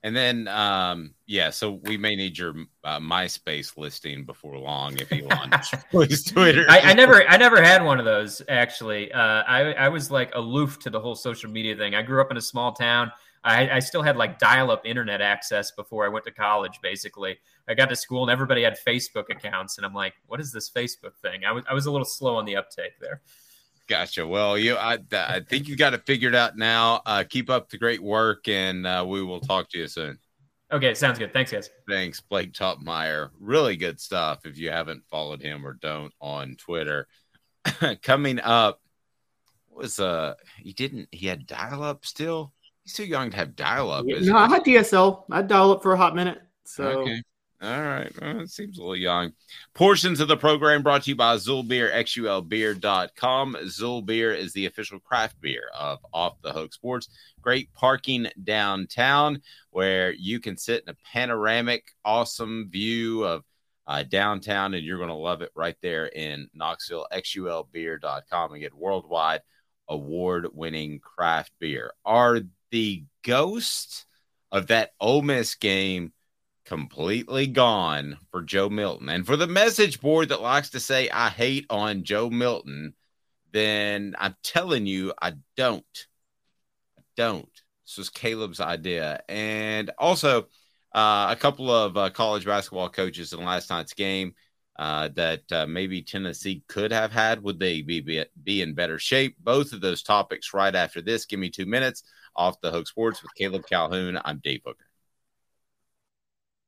And then, um, yeah, so we may need your uh, MySpace listing before long if Elon [LAUGHS] destroys Twitter. I, I, never, I never had one of those actually. Uh, I, I was like aloof to the whole social media thing. I grew up in a small town. I, I still had like dial-up internet access before I went to college. Basically, I got to school and everybody had Facebook accounts, and I'm like, "What is this Facebook thing?" I was, I was a little slow on the uptake there. Gotcha. Well, you, I, I think you got it figured out now. Uh, keep up the great work, and uh, we will talk to you soon. Okay, sounds good. Thanks, guys. Thanks, Blake Toppmeyer. Really good stuff. If you haven't followed him or don't on Twitter, [CLEARS THROAT] coming up was uh he didn't he had dial up still. He's too young to have dial up. No, I had DSL. I dial up for a hot minute. So okay. All right. Well, it seems a little young. Portions of the program brought to you by Xul Beer, xulbeer.com. Xul Beer is the official craft beer of Off the Hook Sports. Great parking downtown where you can sit in a panoramic, awesome view of uh, downtown, and you're going to love it right there in Knoxville, xulbeer.com, and get worldwide award winning craft beer. Are the ghosts of that Ole Miss game completely gone for Joe Milton. And for the message board that likes to say, I hate on Joe Milton, then I'm telling you, I don't. I don't. This was Caleb's idea. And also, uh, a couple of uh, college basketball coaches in last night's game uh, that uh, maybe Tennessee could have had. Would they be, be, be in better shape? Both of those topics right after this. Give me two minutes off the Hook Sports with Caleb Calhoun. I'm Dave Hooker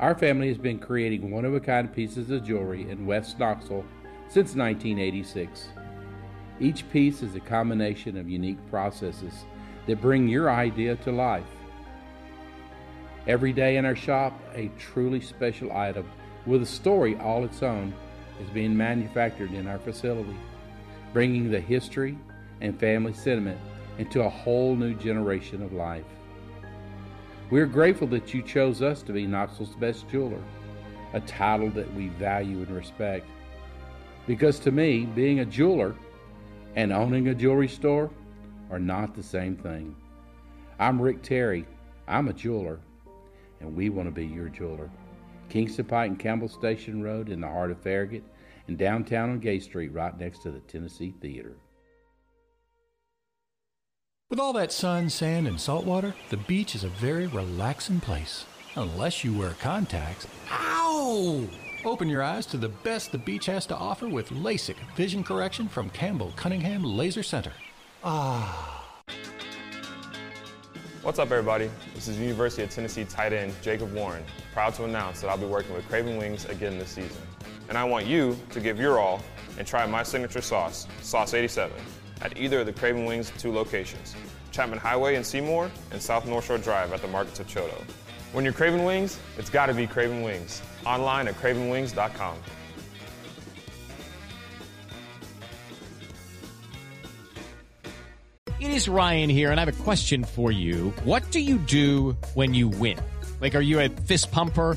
Our family has been creating one of a kind pieces of jewelry in West Knoxville since 1986. Each piece is a combination of unique processes that bring your idea to life. Every day in our shop, a truly special item with a story all its own is being manufactured in our facility, bringing the history and family sentiment into a whole new generation of life. We are grateful that you chose us to be Knoxville's best jeweler, a title that we value and respect. Because to me, being a jeweler and owning a jewelry store are not the same thing. I'm Rick Terry. I'm a jeweler, and we want to be your jeweler. Kingston Pike and Campbell Station Road in the heart of Farragut, and downtown on Gay Street, right next to the Tennessee Theater. With all that sun, sand, and salt water, the beach is a very relaxing place. Unless you wear contacts. Ow! Open your eyes to the best the beach has to offer with LASIK vision correction from Campbell Cunningham Laser Center. Ah. What's up, everybody? This is University of Tennessee tight end Jacob Warren, proud to announce that I'll be working with Craven Wings again this season. And I want you to give your all and try my signature sauce, Sauce 87, at either of the Craven Wings two locations, Chapman Highway in Seymour and South North Shore Drive at the Markets of Choto. When you're craving wings, it's got to be Craven Wings. Online at cravenwings.com. It is Ryan here, and I have a question for you. What do you do when you win? Like, are you a fist pumper?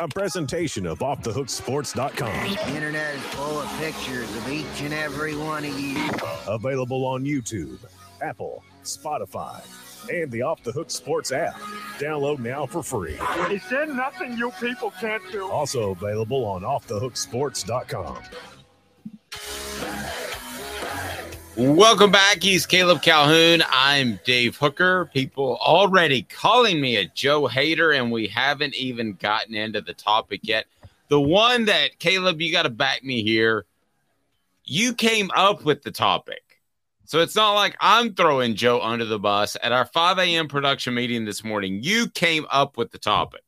a presentation of OffTheHookSports.com. The internet is full of pictures of each and every one of you. Available on YouTube, Apple, Spotify, and the Off the Hook Sports app. Download now for free. Is there nothing you people can't do? Also available on OffTheHookSports.com. Welcome back. He's Caleb Calhoun. I'm Dave Hooker. People already calling me a Joe hater, and we haven't even gotten into the topic yet. The one that, Caleb, you got to back me here. You came up with the topic. So it's not like I'm throwing Joe under the bus. At our 5 a.m. production meeting this morning, you came up with the topic.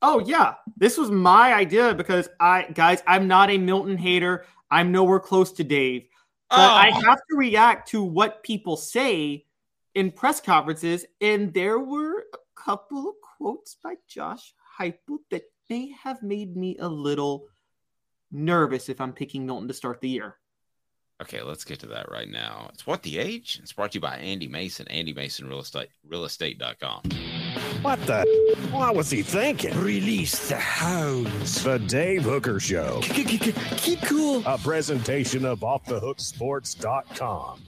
Oh yeah, this was my idea because I guys, I'm not a Milton hater. I'm nowhere close to Dave. But Oh. I have to react to what people say in press conferences, and there were a couple of quotes by Josh Heupel that may have made me a little nervous if I'm picking Milton to start the year. Okay, let's get to that right now. It's What the H? It's brought to you by Andy Mason, Andy Mason Real Estate, realestate.com. What the? What was he thinking? Release the hounds. The Dave Hooker Show. Keep cool. A presentation of OffTheHookSports.com.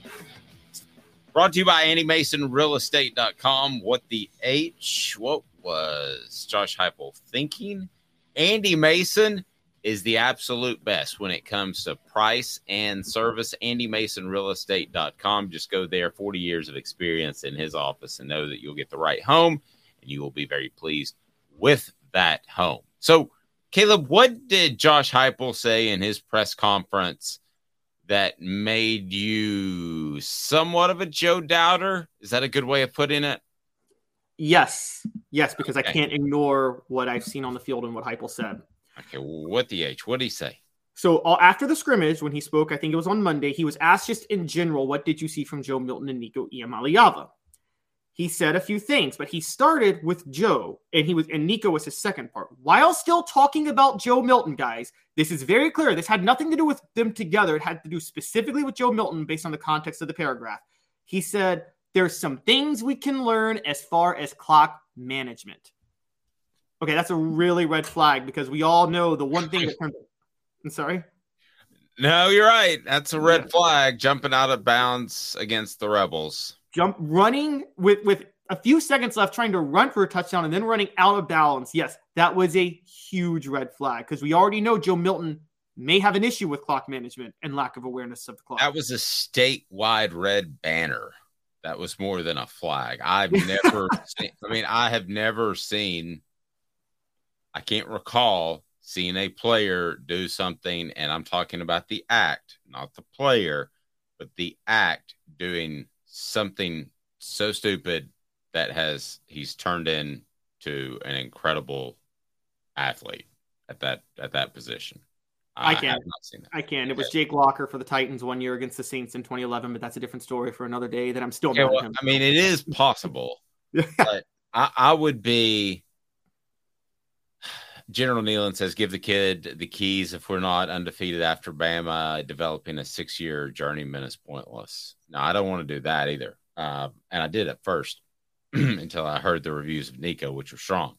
Brought to you by Andy Mason Real Estate.com. What the H? What was Josh Heupel thinking? Andy Mason is the absolute best when it comes to price and service. Andy Mason Real Estate.com. Just go there, 40 years of experience in his office, and know that you'll get the right home and you will be very pleased with that home. So, Caleb, what did Josh Heupel say in his press conference that made you somewhat of a Joe Doubter? Is that a good way of putting it? Yes, yes, because I can't ignore what I've seen on the field and what Heupel said. Okay, what the H? What did he say? So all, after the scrimmage, when he spoke, I think it was on Monday, he was asked just in general, what did you see from Joe Milton and Nico Iamaleava? He said a few things, but he started with Joe, and he was and Nico was his second part. While still talking about Joe Milton, guys, this is very clear. This had nothing to do with them together. It had to do specifically with Joe Milton based on the context of the paragraph. He said, There's some things we can learn as far as clock management. Okay, that's a really red flag because we all know the one thing that turned. I'm sorry. No, you're right. That's a red flag jumping out of bounds against the Rebels. Jump running with with a few seconds left, trying to run for a touchdown and then running out of balance. Yes, that was a huge red flag because we already know Joe Milton may have an issue with clock management and lack of awareness of the clock. That was a statewide red banner. That was more than a flag. I've [LAUGHS] never seen, I mean, I have never seen, I can't recall seeing a player do something, and I'm talking about the act, not the player, but the act doing something so stupid that has he's turned into an incredible athlete at that at that position. I can. seen. I can. It was Jake Locker for the Titans one year against the Saints in 2011, but that's a different story for another day. That I'm still Yeah, well. I mean, it is possible, [LAUGHS] but I, I would be. General Nealon says, "Give the kid the keys. If we're not undefeated after Bama, developing a six-year journeyman is pointless." No, I don't want to do that either. Uh, and I did at first [CLEARS THROAT] until I heard the reviews of Nico, which were strong.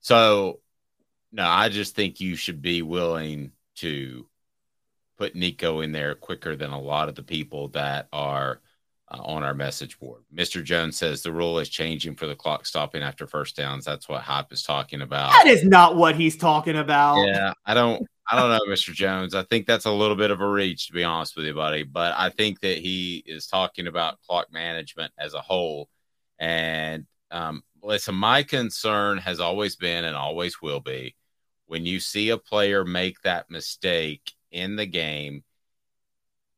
So, no, I just think you should be willing to put Nico in there quicker than a lot of the people that are uh, on our message board. Mr. Jones says the rule is changing for the clock stopping after first downs. That's what Hype is talking about. That is not what he's talking about. Yeah, I don't, I don't know, Mr. Jones. I think that's a little bit of a reach, to be honest with you, buddy. But I think that he is talking about clock management as a whole. And um, listen, my concern has always been and always will be when you see a player make that mistake in the game,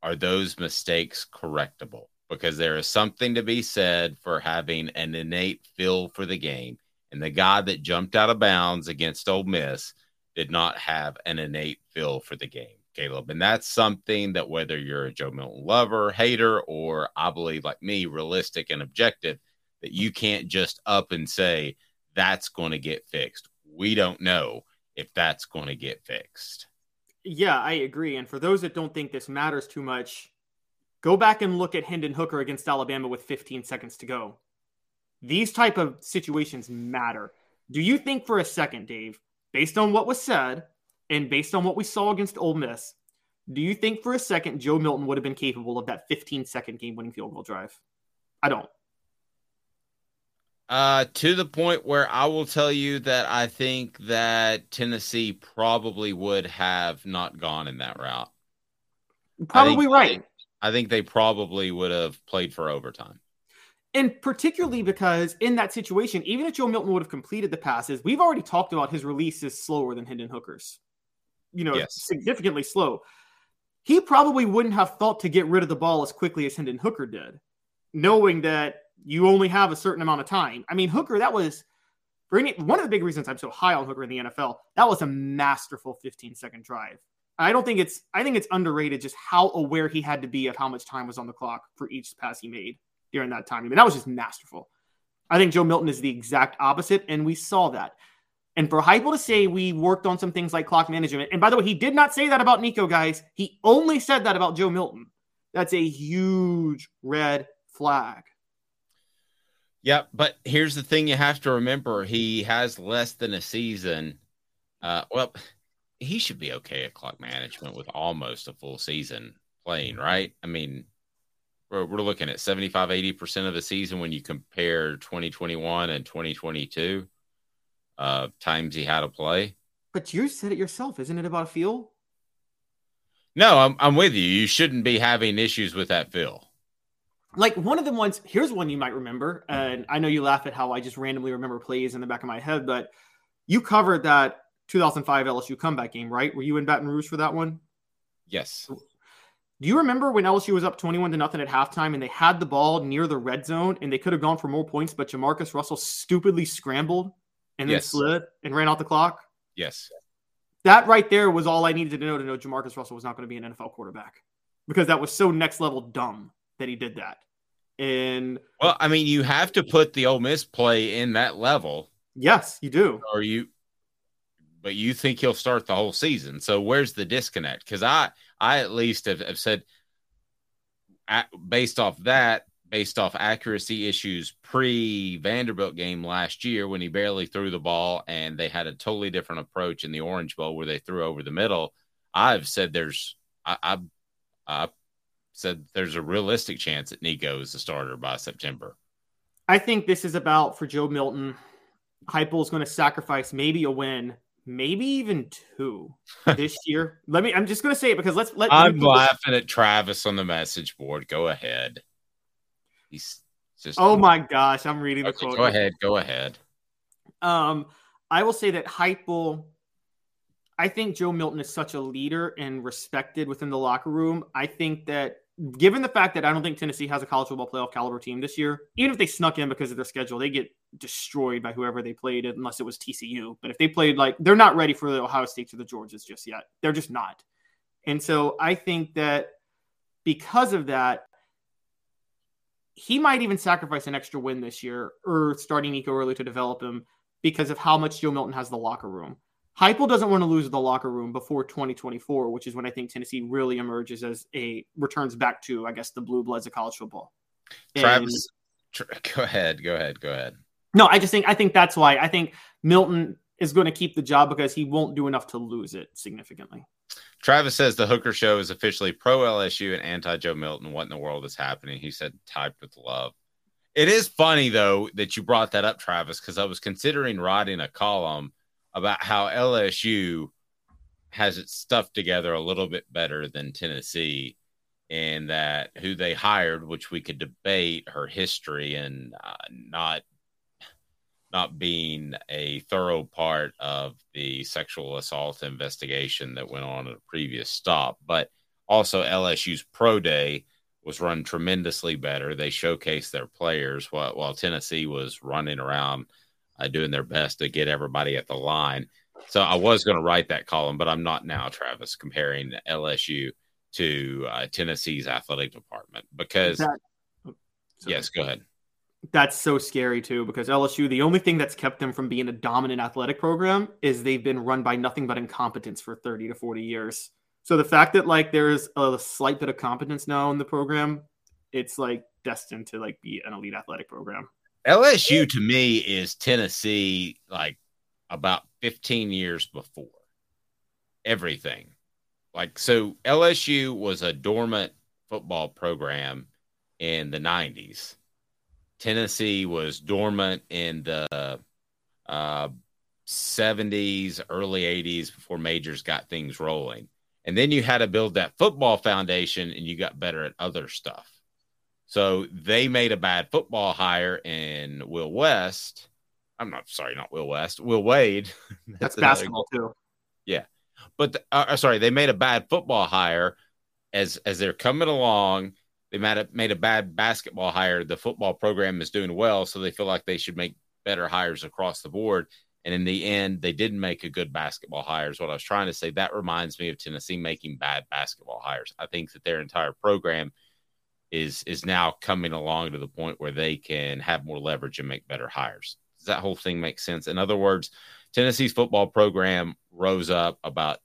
are those mistakes correctable? Because there is something to be said for having an innate feel for the game. And the guy that jumped out of bounds against Ole Miss did not have an innate feel for the game, Caleb. And that's something that whether you're a Joe Milton lover, hater, or I believe like me, realistic and objective, that you can't just up and say that's going to get fixed. We don't know if that's going to get fixed. Yeah, I agree. And for those that don't think this matters too much, go back and look at Hendon Hooker against Alabama with 15 seconds to go. These type of situations matter. Do you think for a second, Dave, based on what was said and based on what we saw against Ole Miss, do you think for a second Joe Milton would have been capable of that 15 second game winning field goal drive? I don't. Uh, to the point where I will tell you that I think that Tennessee probably would have not gone in that route. Probably right. I think they probably would have played for overtime. And particularly because in that situation, even if Joe Milton would have completed the passes, we've already talked about his release is slower than Hendon Hooker's. You know, Yes. significantly slow. He probably wouldn't have thought to get rid of the ball as quickly as Hendon Hooker did, knowing that you only have a certain amount of time. I mean, Hooker, that was one of the big reasons I'm so high on Hooker in the NFL. That was a masterful 15 second drive. I don't think it's I think it's underrated just how aware he had to be of how much time was on the clock for each pass he made during that time. I mean, that was just masterful. I think Joe Milton is the exact opposite, and we saw that. And for Heupel to say we worked on some things like clock management, and by the way, he did not say that about Nico, guys. He only said that about Joe Milton. That's a huge red flag. Yeah, but here's the thing you have to remember he has less than a season. Uh, well, he should be okay at clock management with almost a full season playing, right? I mean, we're, we're looking at 75, 80% of the season when you compare 2021 and 2022 uh, times he had to play. But you said it yourself, isn't it about a feel? No, I'm, I'm with you. You shouldn't be having issues with that feel. like one of the ones here's one you might remember and i know you laugh at how i just randomly remember plays in the back of my head but you covered that 2005 lsu comeback game right were you in baton rouge for that one Yes. do you remember when lsu was up 21 to nothing at halftime and they had the ball near the red zone and they could have gone for more points but jamarcus russell stupidly scrambled and then Yes. slid and ran out the clock Yes. that right there was all i needed to know to know jamarcus russell was not going to be an nfl quarterback because that was so next level dumb that he did that and Well, I mean, you have to put the Ole Miss play in that level. Yes, you do. Or you, but you think he'll start the whole season. So where's the disconnect? Because I, I at least have, have said, based off that, based off accuracy issues pre Vanderbilt game last year when he barely threw the ball and they had a totally different approach in the Orange Bowl where they threw over the middle. I've said there's, I, I, I said there's a realistic chance that Nico is the starter by September. I think this is about for Joe Milton. Heupel is going to sacrifice maybe a win, maybe even two [LAUGHS] this year. Let me. I'm just to say it because let's let. let I'm this- laughing at Travis on the message board. Go ahead. He's just. Oh my gosh, I'm reading the quote. go ahead. Go ahead. Um, I will say that Heupel. I think Joe Milton is such a leader and respected within the locker room. I think that given the fact that I don't think Tennessee has a college football playoff caliber team this year, even if they snuck in because of their schedule, they get destroyed by whoever they played, unless it was TCU. But if they played like they're not ready for the Ohio States or the Georgias just yet, they're just not. And so I think that because of that, he might even sacrifice an extra win this year or starting Nico early to develop him because of how much Joe Milton has the locker room. Heupel doesn't want to lose the locker room before 2024, which is when I think Tennessee really emerges as a returns back to, I guess, the blue bloods of college football. Travis, tr- [LAUGHS] go ahead, go ahead, go ahead. No, I just think I think that's why I think Milton is going to keep the job because he won't do enough to lose it significantly. Travis says the Hooker Show is officially pro LSU and anti Joe Milton. What in the world is happening? He said, typed with love. It is funny though that you brought that up, Travis, because I was considering writing a column about how LSU has its stuff together a little bit better than Tennessee, and that who they hired, which we could debate her history and uh, not not being a thorough part of the sexual assault investigation that went on at a previous stop, but also LSU's pro day was run tremendously better. They showcased their players while, while Tennessee was running around uh, doing their best to get everybody at the line. So I was going to write that column, but I'm not now, Travis, comparing LSU to uh, Tennessee's athletic department because. That, yes, go ahead. That's so scary too, because LSU, the only thing that's kept them from being a dominant athletic program is they've been run by nothing but incompetence for 30 to 40 years. So the fact that like there's a slight bit of competence now in the program, it's like destined to like be an elite athletic program. LSU to me is Tennessee like about 15 years before everything. Like so LSU was a dormant football program in the 90s. Tennessee was dormant in the uh, 70s, early 80s before majors got things rolling. And then you had to build that football foundation and you got better at other stuff. So they made a bad football hire in Will West. I'm not sorry, not Will West, Will Wade. [LAUGHS] That's, That's basketball too. Yeah, but the, uh, uh, sorry, they made a bad football hire as as they're coming along. They made a, made a bad basketball hire. The football program is doing well, so they feel like they should make better hires across the board. And in the end, they didn't make a good basketball hires. What I was trying to say, that reminds me of Tennessee making bad basketball hires. I think that their entire program is is now coming along to the point where they can have more leverage and make better hires. Does that whole thing make sense? In other words, Tennessee's football program rose up about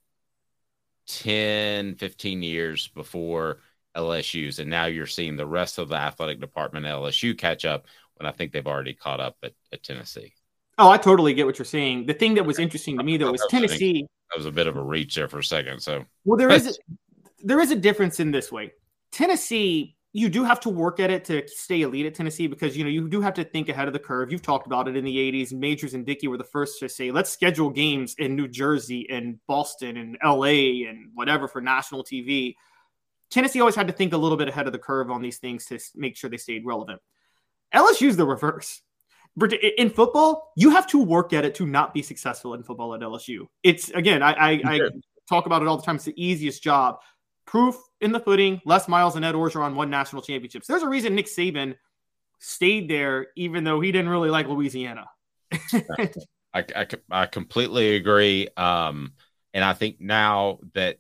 10, 15 years before LSU's. And now you're seeing the rest of the athletic department at LSU catch up when I think they've already caught up at, at Tennessee. Oh, I totally get what you're saying. The thing that was interesting to me though [LAUGHS] was Tennessee. That was a bit of a reach there for a second. So well, there is [LAUGHS] a, there is a difference in this way. Tennessee you do have to work at it to stay elite at Tennessee because you know you do have to think ahead of the curve. You've talked about it in the 80s. Majors and Dickey were the first to say, let's schedule games in New Jersey and Boston and LA and whatever for national TV. Tennessee always had to think a little bit ahead of the curve on these things to make sure they stayed relevant. LSU's the reverse. In football, you have to work at it to not be successful in football at LSU. It's again, I, I, I talk about it all the time. It's the easiest job proof in the pudding. Les Miles and Ed Orgeron won national championships. There's a reason Nick Saban stayed there, even though he didn't really like Louisiana. [LAUGHS] I, I, I, completely agree. Um, and I think now that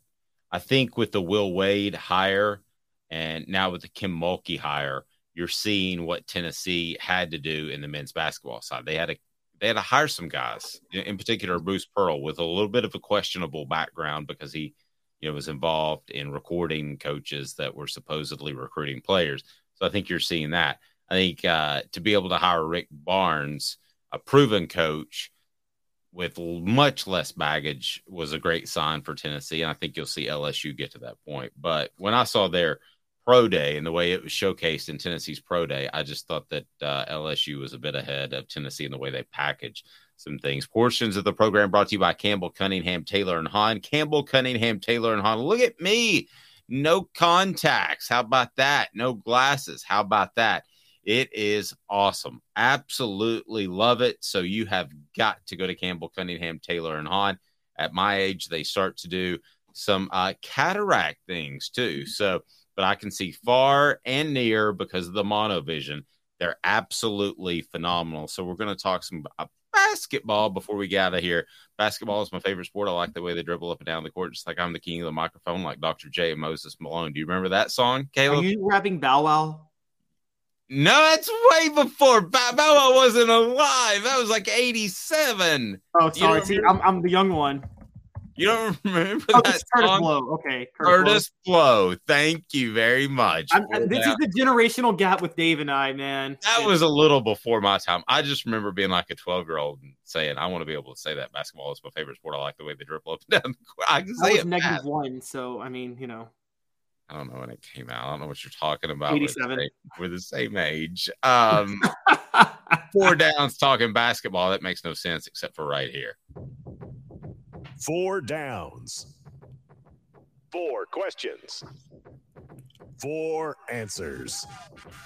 I think with the Will Wade hire and now with the Kim Mulkey hire, you're seeing what Tennessee had to do in the men's basketball side. They had to they had to hire some guys, in particular Bruce Pearl, with a little bit of a questionable background because he you know, was involved in recording coaches that were supposedly recruiting players. So I think you're seeing that. I think uh, to be able to hire Rick Barnes, a proven coach with much less baggage, was a great sign for Tennessee. And I think you'll see LSU get to that point. But when I saw their pro day and the way it was showcased in Tennessee's pro day, I just thought that uh, LSU was a bit ahead of Tennessee in the way they packaged some things. Portions of the program brought to you by Campbell Cunningham, Taylor, and Hahn. Campbell Cunningham, Taylor, and Hahn. Look at me. No contacts. How about that? No glasses. How about that? It is awesome. Absolutely love it. So you have got to go to Campbell Cunningham, Taylor, and Hahn. At my age, they start to do some uh, cataract things too. So, but I can see far and near because of the monovision. They're absolutely phenomenal. So we're going to talk some basketball before we get out of here. Basketball is my favorite sport. I like the way they dribble up and down the court, just like I'm the king of the microphone, like Dr. J and Moses Malone. Do you remember that song, Caleb? Are you rapping Bow Wow? No, that's way before Bow Wow wasn't alive. That was like 87. Oh, sorry. See, I'm, I'm the young one. You don't [LAUGHS] remember Oh, that it's Kurtis song? Blow. Okay. Kurtis Blow. Thank you very much. This that. is the generational gap with Dave and I, man. That was a little before my time. I just remember being like a 12 year old and saying, I want to be able to say that basketball is my favorite sport. I like the way they dribble up and [LAUGHS] down the court. I can I say was it. negative one, so I mean, you know, I don't know when it came out. I don't know what you're talking about. We're the 87. same- We're the same age. Um, [LAUGHS] four downs talking basketball. That makes no sense except for right here. Four downs. Four questions. Four answers.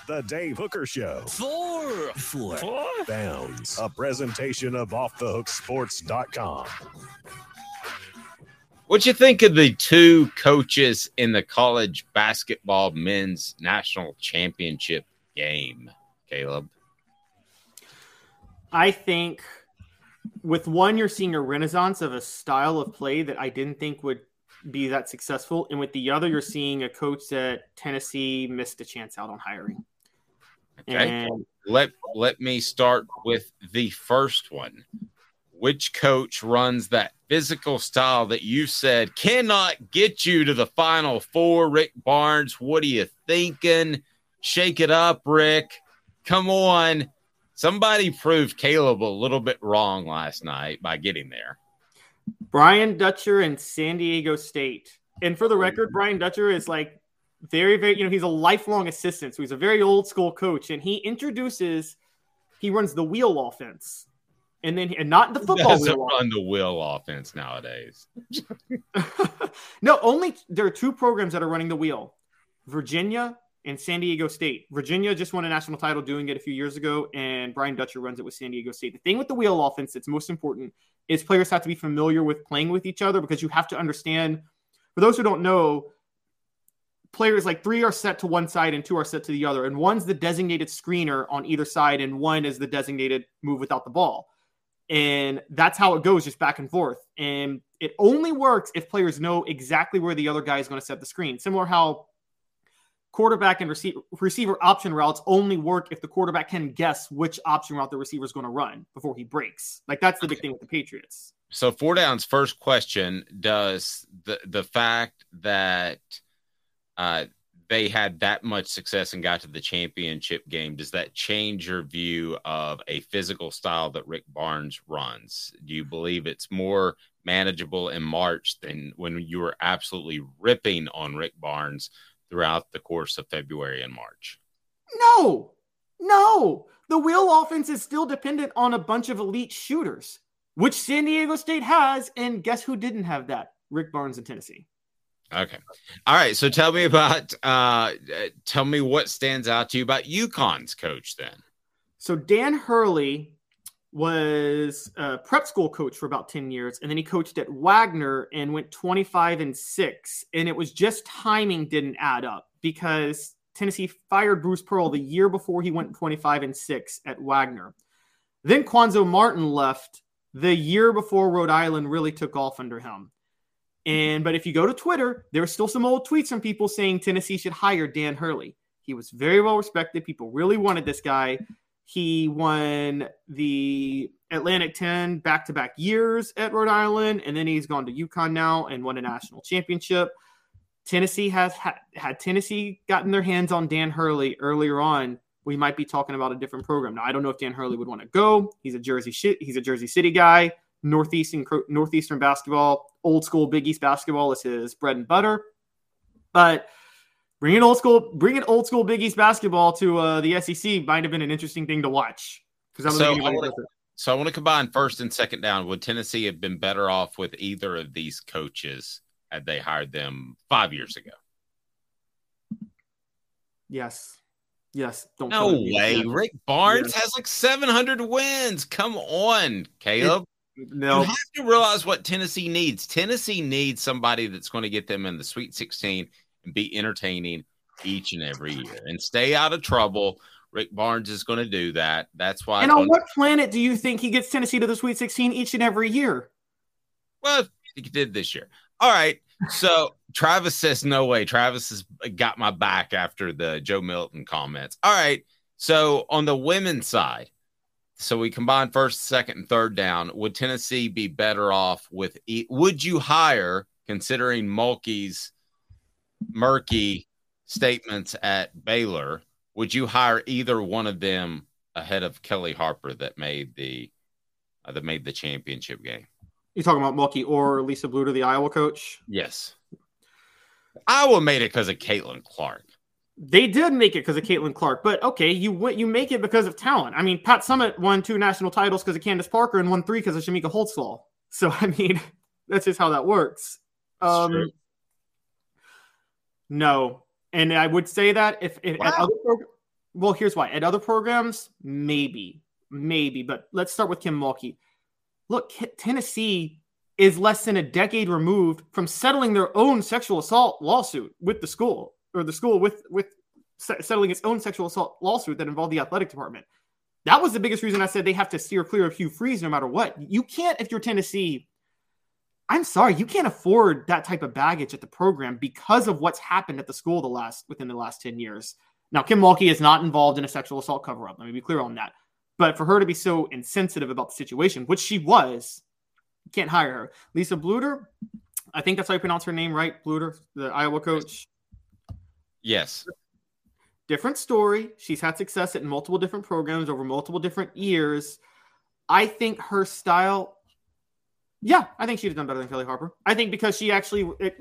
The Dave Hooker Show. Four. Four. Downs. A presentation of OffTheHookSports.com. What do you think of the two coaches in the college basketball men's national championship game, Caleb? I think with one, you're seeing a renaissance of a style of play that I didn't think would be that successful, and with the other, you're seeing a coach that Tennessee missed a chance out on hiring. Okay. And let let me start with the first one. Which coach runs that physical style that you said cannot get you to the final four? Rick Barnes, what are you thinking? Shake it up, Rick. Come on. Somebody proved Caleb a little bit wrong last night by getting there. Brian Dutcher and San Diego State. And for the record, Brian Dutcher is like very, very, you know, he's a lifelong assistant. So he's a very old school coach. And he introduces, he runs the wheel offense. And then, and not the football doesn't wheel run the wheel offense nowadays. [LAUGHS] No, only there are two programs that are running the wheel Virginia and San Diego State. Virginia just won a national title doing it a few years ago, and Brian Dutcher runs it with San Diego State. The thing with the wheel offense that's most important is players have to be familiar with playing with each other because you have to understand. For those who don't know, players like three are set to one side and two are set to the other, and one's the designated screener on either side, and one is the designated move without the ball. And that's how it goes, just back and forth. And it only works if players know exactly where the other guy is going to set the screen. Similar how quarterback and receiver, receiver option routes only work if the quarterback can guess which option route the receiver is going to run before he breaks. Like that's the big thing with the Patriots. So four downs. First question: Does the the fact that uh, they had that much success and got to the championship game does that change your view of a physical style that Rick Barnes runs? Do you believe it's more manageable in March than when you were absolutely ripping on Rick Barnes throughout the course of February and March? No, no. The wheel offense is still dependent on a bunch of elite shooters, which San Diego State has. And guess who didn't have that? Rick Barnes in Tennessee. Okay. All right. So tell me about uh tell me what stands out to you about UConn's coach then. So Dan Hurley was a prep school coach for about 10 years and then he coached at Wagner and went 25 and 6 and it was just timing didn't add up because Tennessee fired Bruce Pearl the year before he went 25 and 6 at Wagner. Then Cuonzo Martin left the year before Rhode Island really took off under him. And but if you go to Twitter, there are still some old tweets from people saying Tennessee should hire Dan Hurley. He was very well respected. People really wanted this guy. He won the Atlantic 10 back to back years at Rhode Island, and then he's gone to UConn now and won a national championship. Tennessee has had, had Tennessee gotten their hands on Dan Hurley earlier on. We might be talking about a different program. Now, I don't know if Dan Hurley would want to go. He's a Jersey shit. He's a Jersey City guy. Northeastern Northeastern basketball, old school Big East basketball is his bread and butter. But bringing old school, bringing old school Big East basketball to uh, the SEC might have been an interesting thing to watch. Because So I, wanna, so I want to combine first and second down. Would Tennessee have been better off with either of these coaches had they hired them five years ago? Yes. Yes. Don't No way. Rick Barnes Yes. has like 700 wins. Come on, Caleb. no. You have to realize what Tennessee needs. Tennessee needs somebody that's going to get them in the Sweet 16 and be entertaining each and every year and stay out of trouble. Rick Barnes is going to do that. That's why. And on what planet do you think he gets Tennessee to the Sweet 16 each and every year? Well, he did this year. All right. So [LAUGHS] Travis says no way. Travis has got my back after the Joe Milton comments. All right. So on the women's side, so we combine first, second, and third down. Would Tennessee be better off with? E- would you hire, considering Mulkey's murky statements at Baylor? Would you hire either one of them ahead of Kellie Harper that made the uh, that made the championship game? You talking about Mulkey or Lisa Bluder, the Iowa coach? Yes. Iowa made it because of Caitlin Clark. They did make it because of Caitlin Clark, but okay, you you make it because of talent. I mean, Pat Summitt won two national titles because of Candace Parker and won three because of Chamique Holdsclaw. So [LAUGHS] I mean, that's just how that works. Um, no, and I would say that if, if wow. at other prog- well, here's why. At other programs, maybe, maybe, but let's start with Kim Mulkey. Look, Tennessee is less than a decade removed from settling their own sexual assault lawsuit with the school or the school with with settling its own sexual assault lawsuit that involved the athletic department. That was the biggest reason I said they have to steer clear of Hugh Freeze no matter what. You can't, if you're Tennessee, I'm sorry, you can't afford that type of baggage at the program because of what's happened at the school the last within the last 10 years. Now, Kim Mulkey is not involved in a sexual assault cover up. Let me be clear on that. But for her to be so insensitive about the situation, which she was, you can't hire her. Lisa Bluder, I think that's how you pronounce her name, right? Bluder, the Iowa coach. Yes. Different story. She's had success at multiple different programs over multiple different years. I think her style, yeah, I think she'd have done better than Kellie Harper. I think because she actually, it,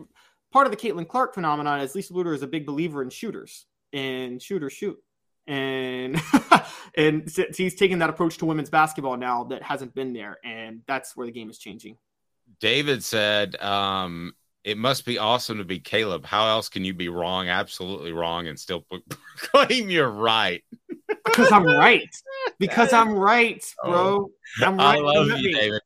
part of the Caitlin Clark phenomenon is Lisa Bluder is a big believer in shooters and shooters shoot. And [LAUGHS] and he's taking that approach to women's basketball now that hasn't been there, and that's where the game is changing. David said, um, it must be awesome to be Caleb. How else can you be wrong, absolutely wrong, and still [LAUGHS] claim you're right? because I'm right. [LAUGHS] Because I'm right, bro. Oh, I'm right. I love you, David.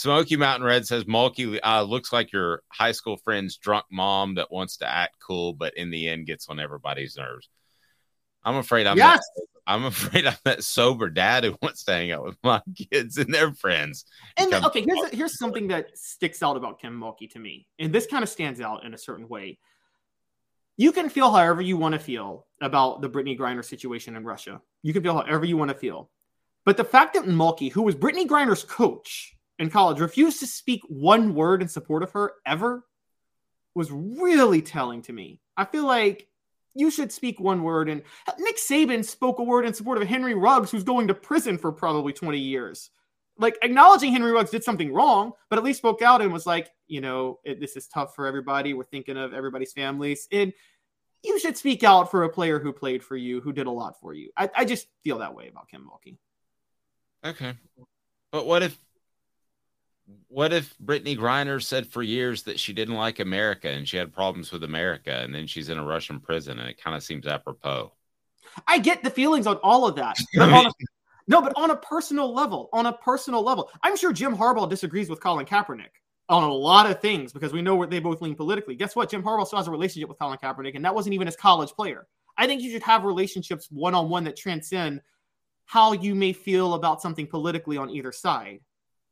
Smoky Mountain Red says Mulkey uh, looks like your high school friend's drunk mom that wants to act cool, but in the end gets on everybody's nerves. I'm afraid I'm yes. that, I'm [LAUGHS] afraid I'm that sober dad who wants to hang out with my [LAUGHS] kids and their friends. And okay, here's here's something that sticks out about Kim Mulkey to me, and this kind of stands out in a certain way. You can feel however you want to feel about the Brittney Griner situation in Russia. You can feel however you want to feel, but the fact that Mulkey, who was Brittney Griner's coach in college, refused to speak one word in support of her ever, was really telling to me. I feel like you should speak one word. And Nick Saban spoke a word in support of Henry Ruggs, who's going to prison for probably 20 years. Like acknowledging Henry Ruggs did something wrong, but at least spoke out and was like, you know, it, this is tough for everybody. We're thinking of everybody's families. And you should speak out for a player who played for you, who did a lot for you. I, I just feel that way about Kim Mulkey. Okay. But what if what if Brittney Griner said for years that she didn't like America and she had problems with America, and then she's in a Russian prison, and it kind of seems apropos. I get the feelings on all of that. But a, no, but on a personal level, on a personal level, I'm sure Jim Harbaugh disagrees with Colin Kaepernick on a lot of things because we know where they both lean politically. Guess what? Jim Harbaugh still has a relationship with Colin Kaepernick, and that wasn't even his college player. I think you should have relationships one on one that transcend how you may feel about something politically on either side.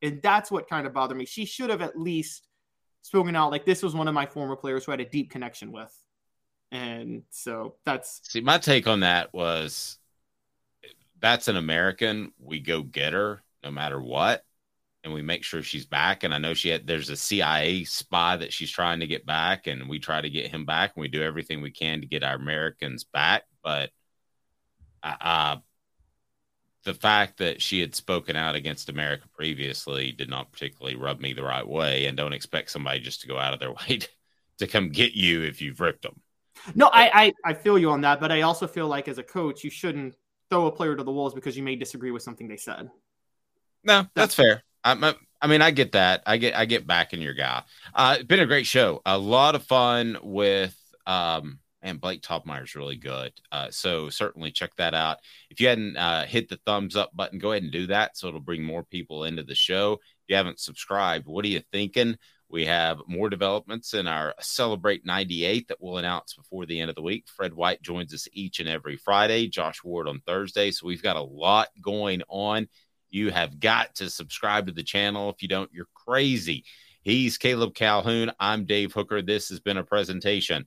And that's what kind of bothered me. She should have at least spoken out like this was one of my former players who I had a deep connection with. And so that's see my take on that was that's an American. We go get her no matter what, and we make sure she's back. And I know she had there's a CIA spy that she's trying to get back, and we try to get him back, and we do everything we can to get our Americans back. But uh, the fact that she had spoken out against America previously did not particularly rub me the right way, and don't expect somebody just to go out of their [LAUGHS] way to, to come get you if you've ripped them. No, I, I, I feel you on that, but I also feel like as a coach, you shouldn't throw a player to the wolves because you may disagree with something they said. No, that's fair. I, I mean, I get that. I get I get back in your guy. Uh, it's been a great show. A lot of fun with um, and Blake Toppmeyer is really good. Uh, so certainly check that out. If you hadn't uh, hit the thumbs up button, go ahead and do that. So it'll bring more people into the show. If you haven't subscribed, what are you thinking? We have more developments in our Celebrate 98 that we'll announce before the end of the week. Fred White joins us each and every Friday, Josh Ward on Thursday. So we've got a lot going on. You have got to subscribe to the channel. If you don't, you're crazy. He's Caleb Calhoun. I'm Dave Hooker. This has been a presentation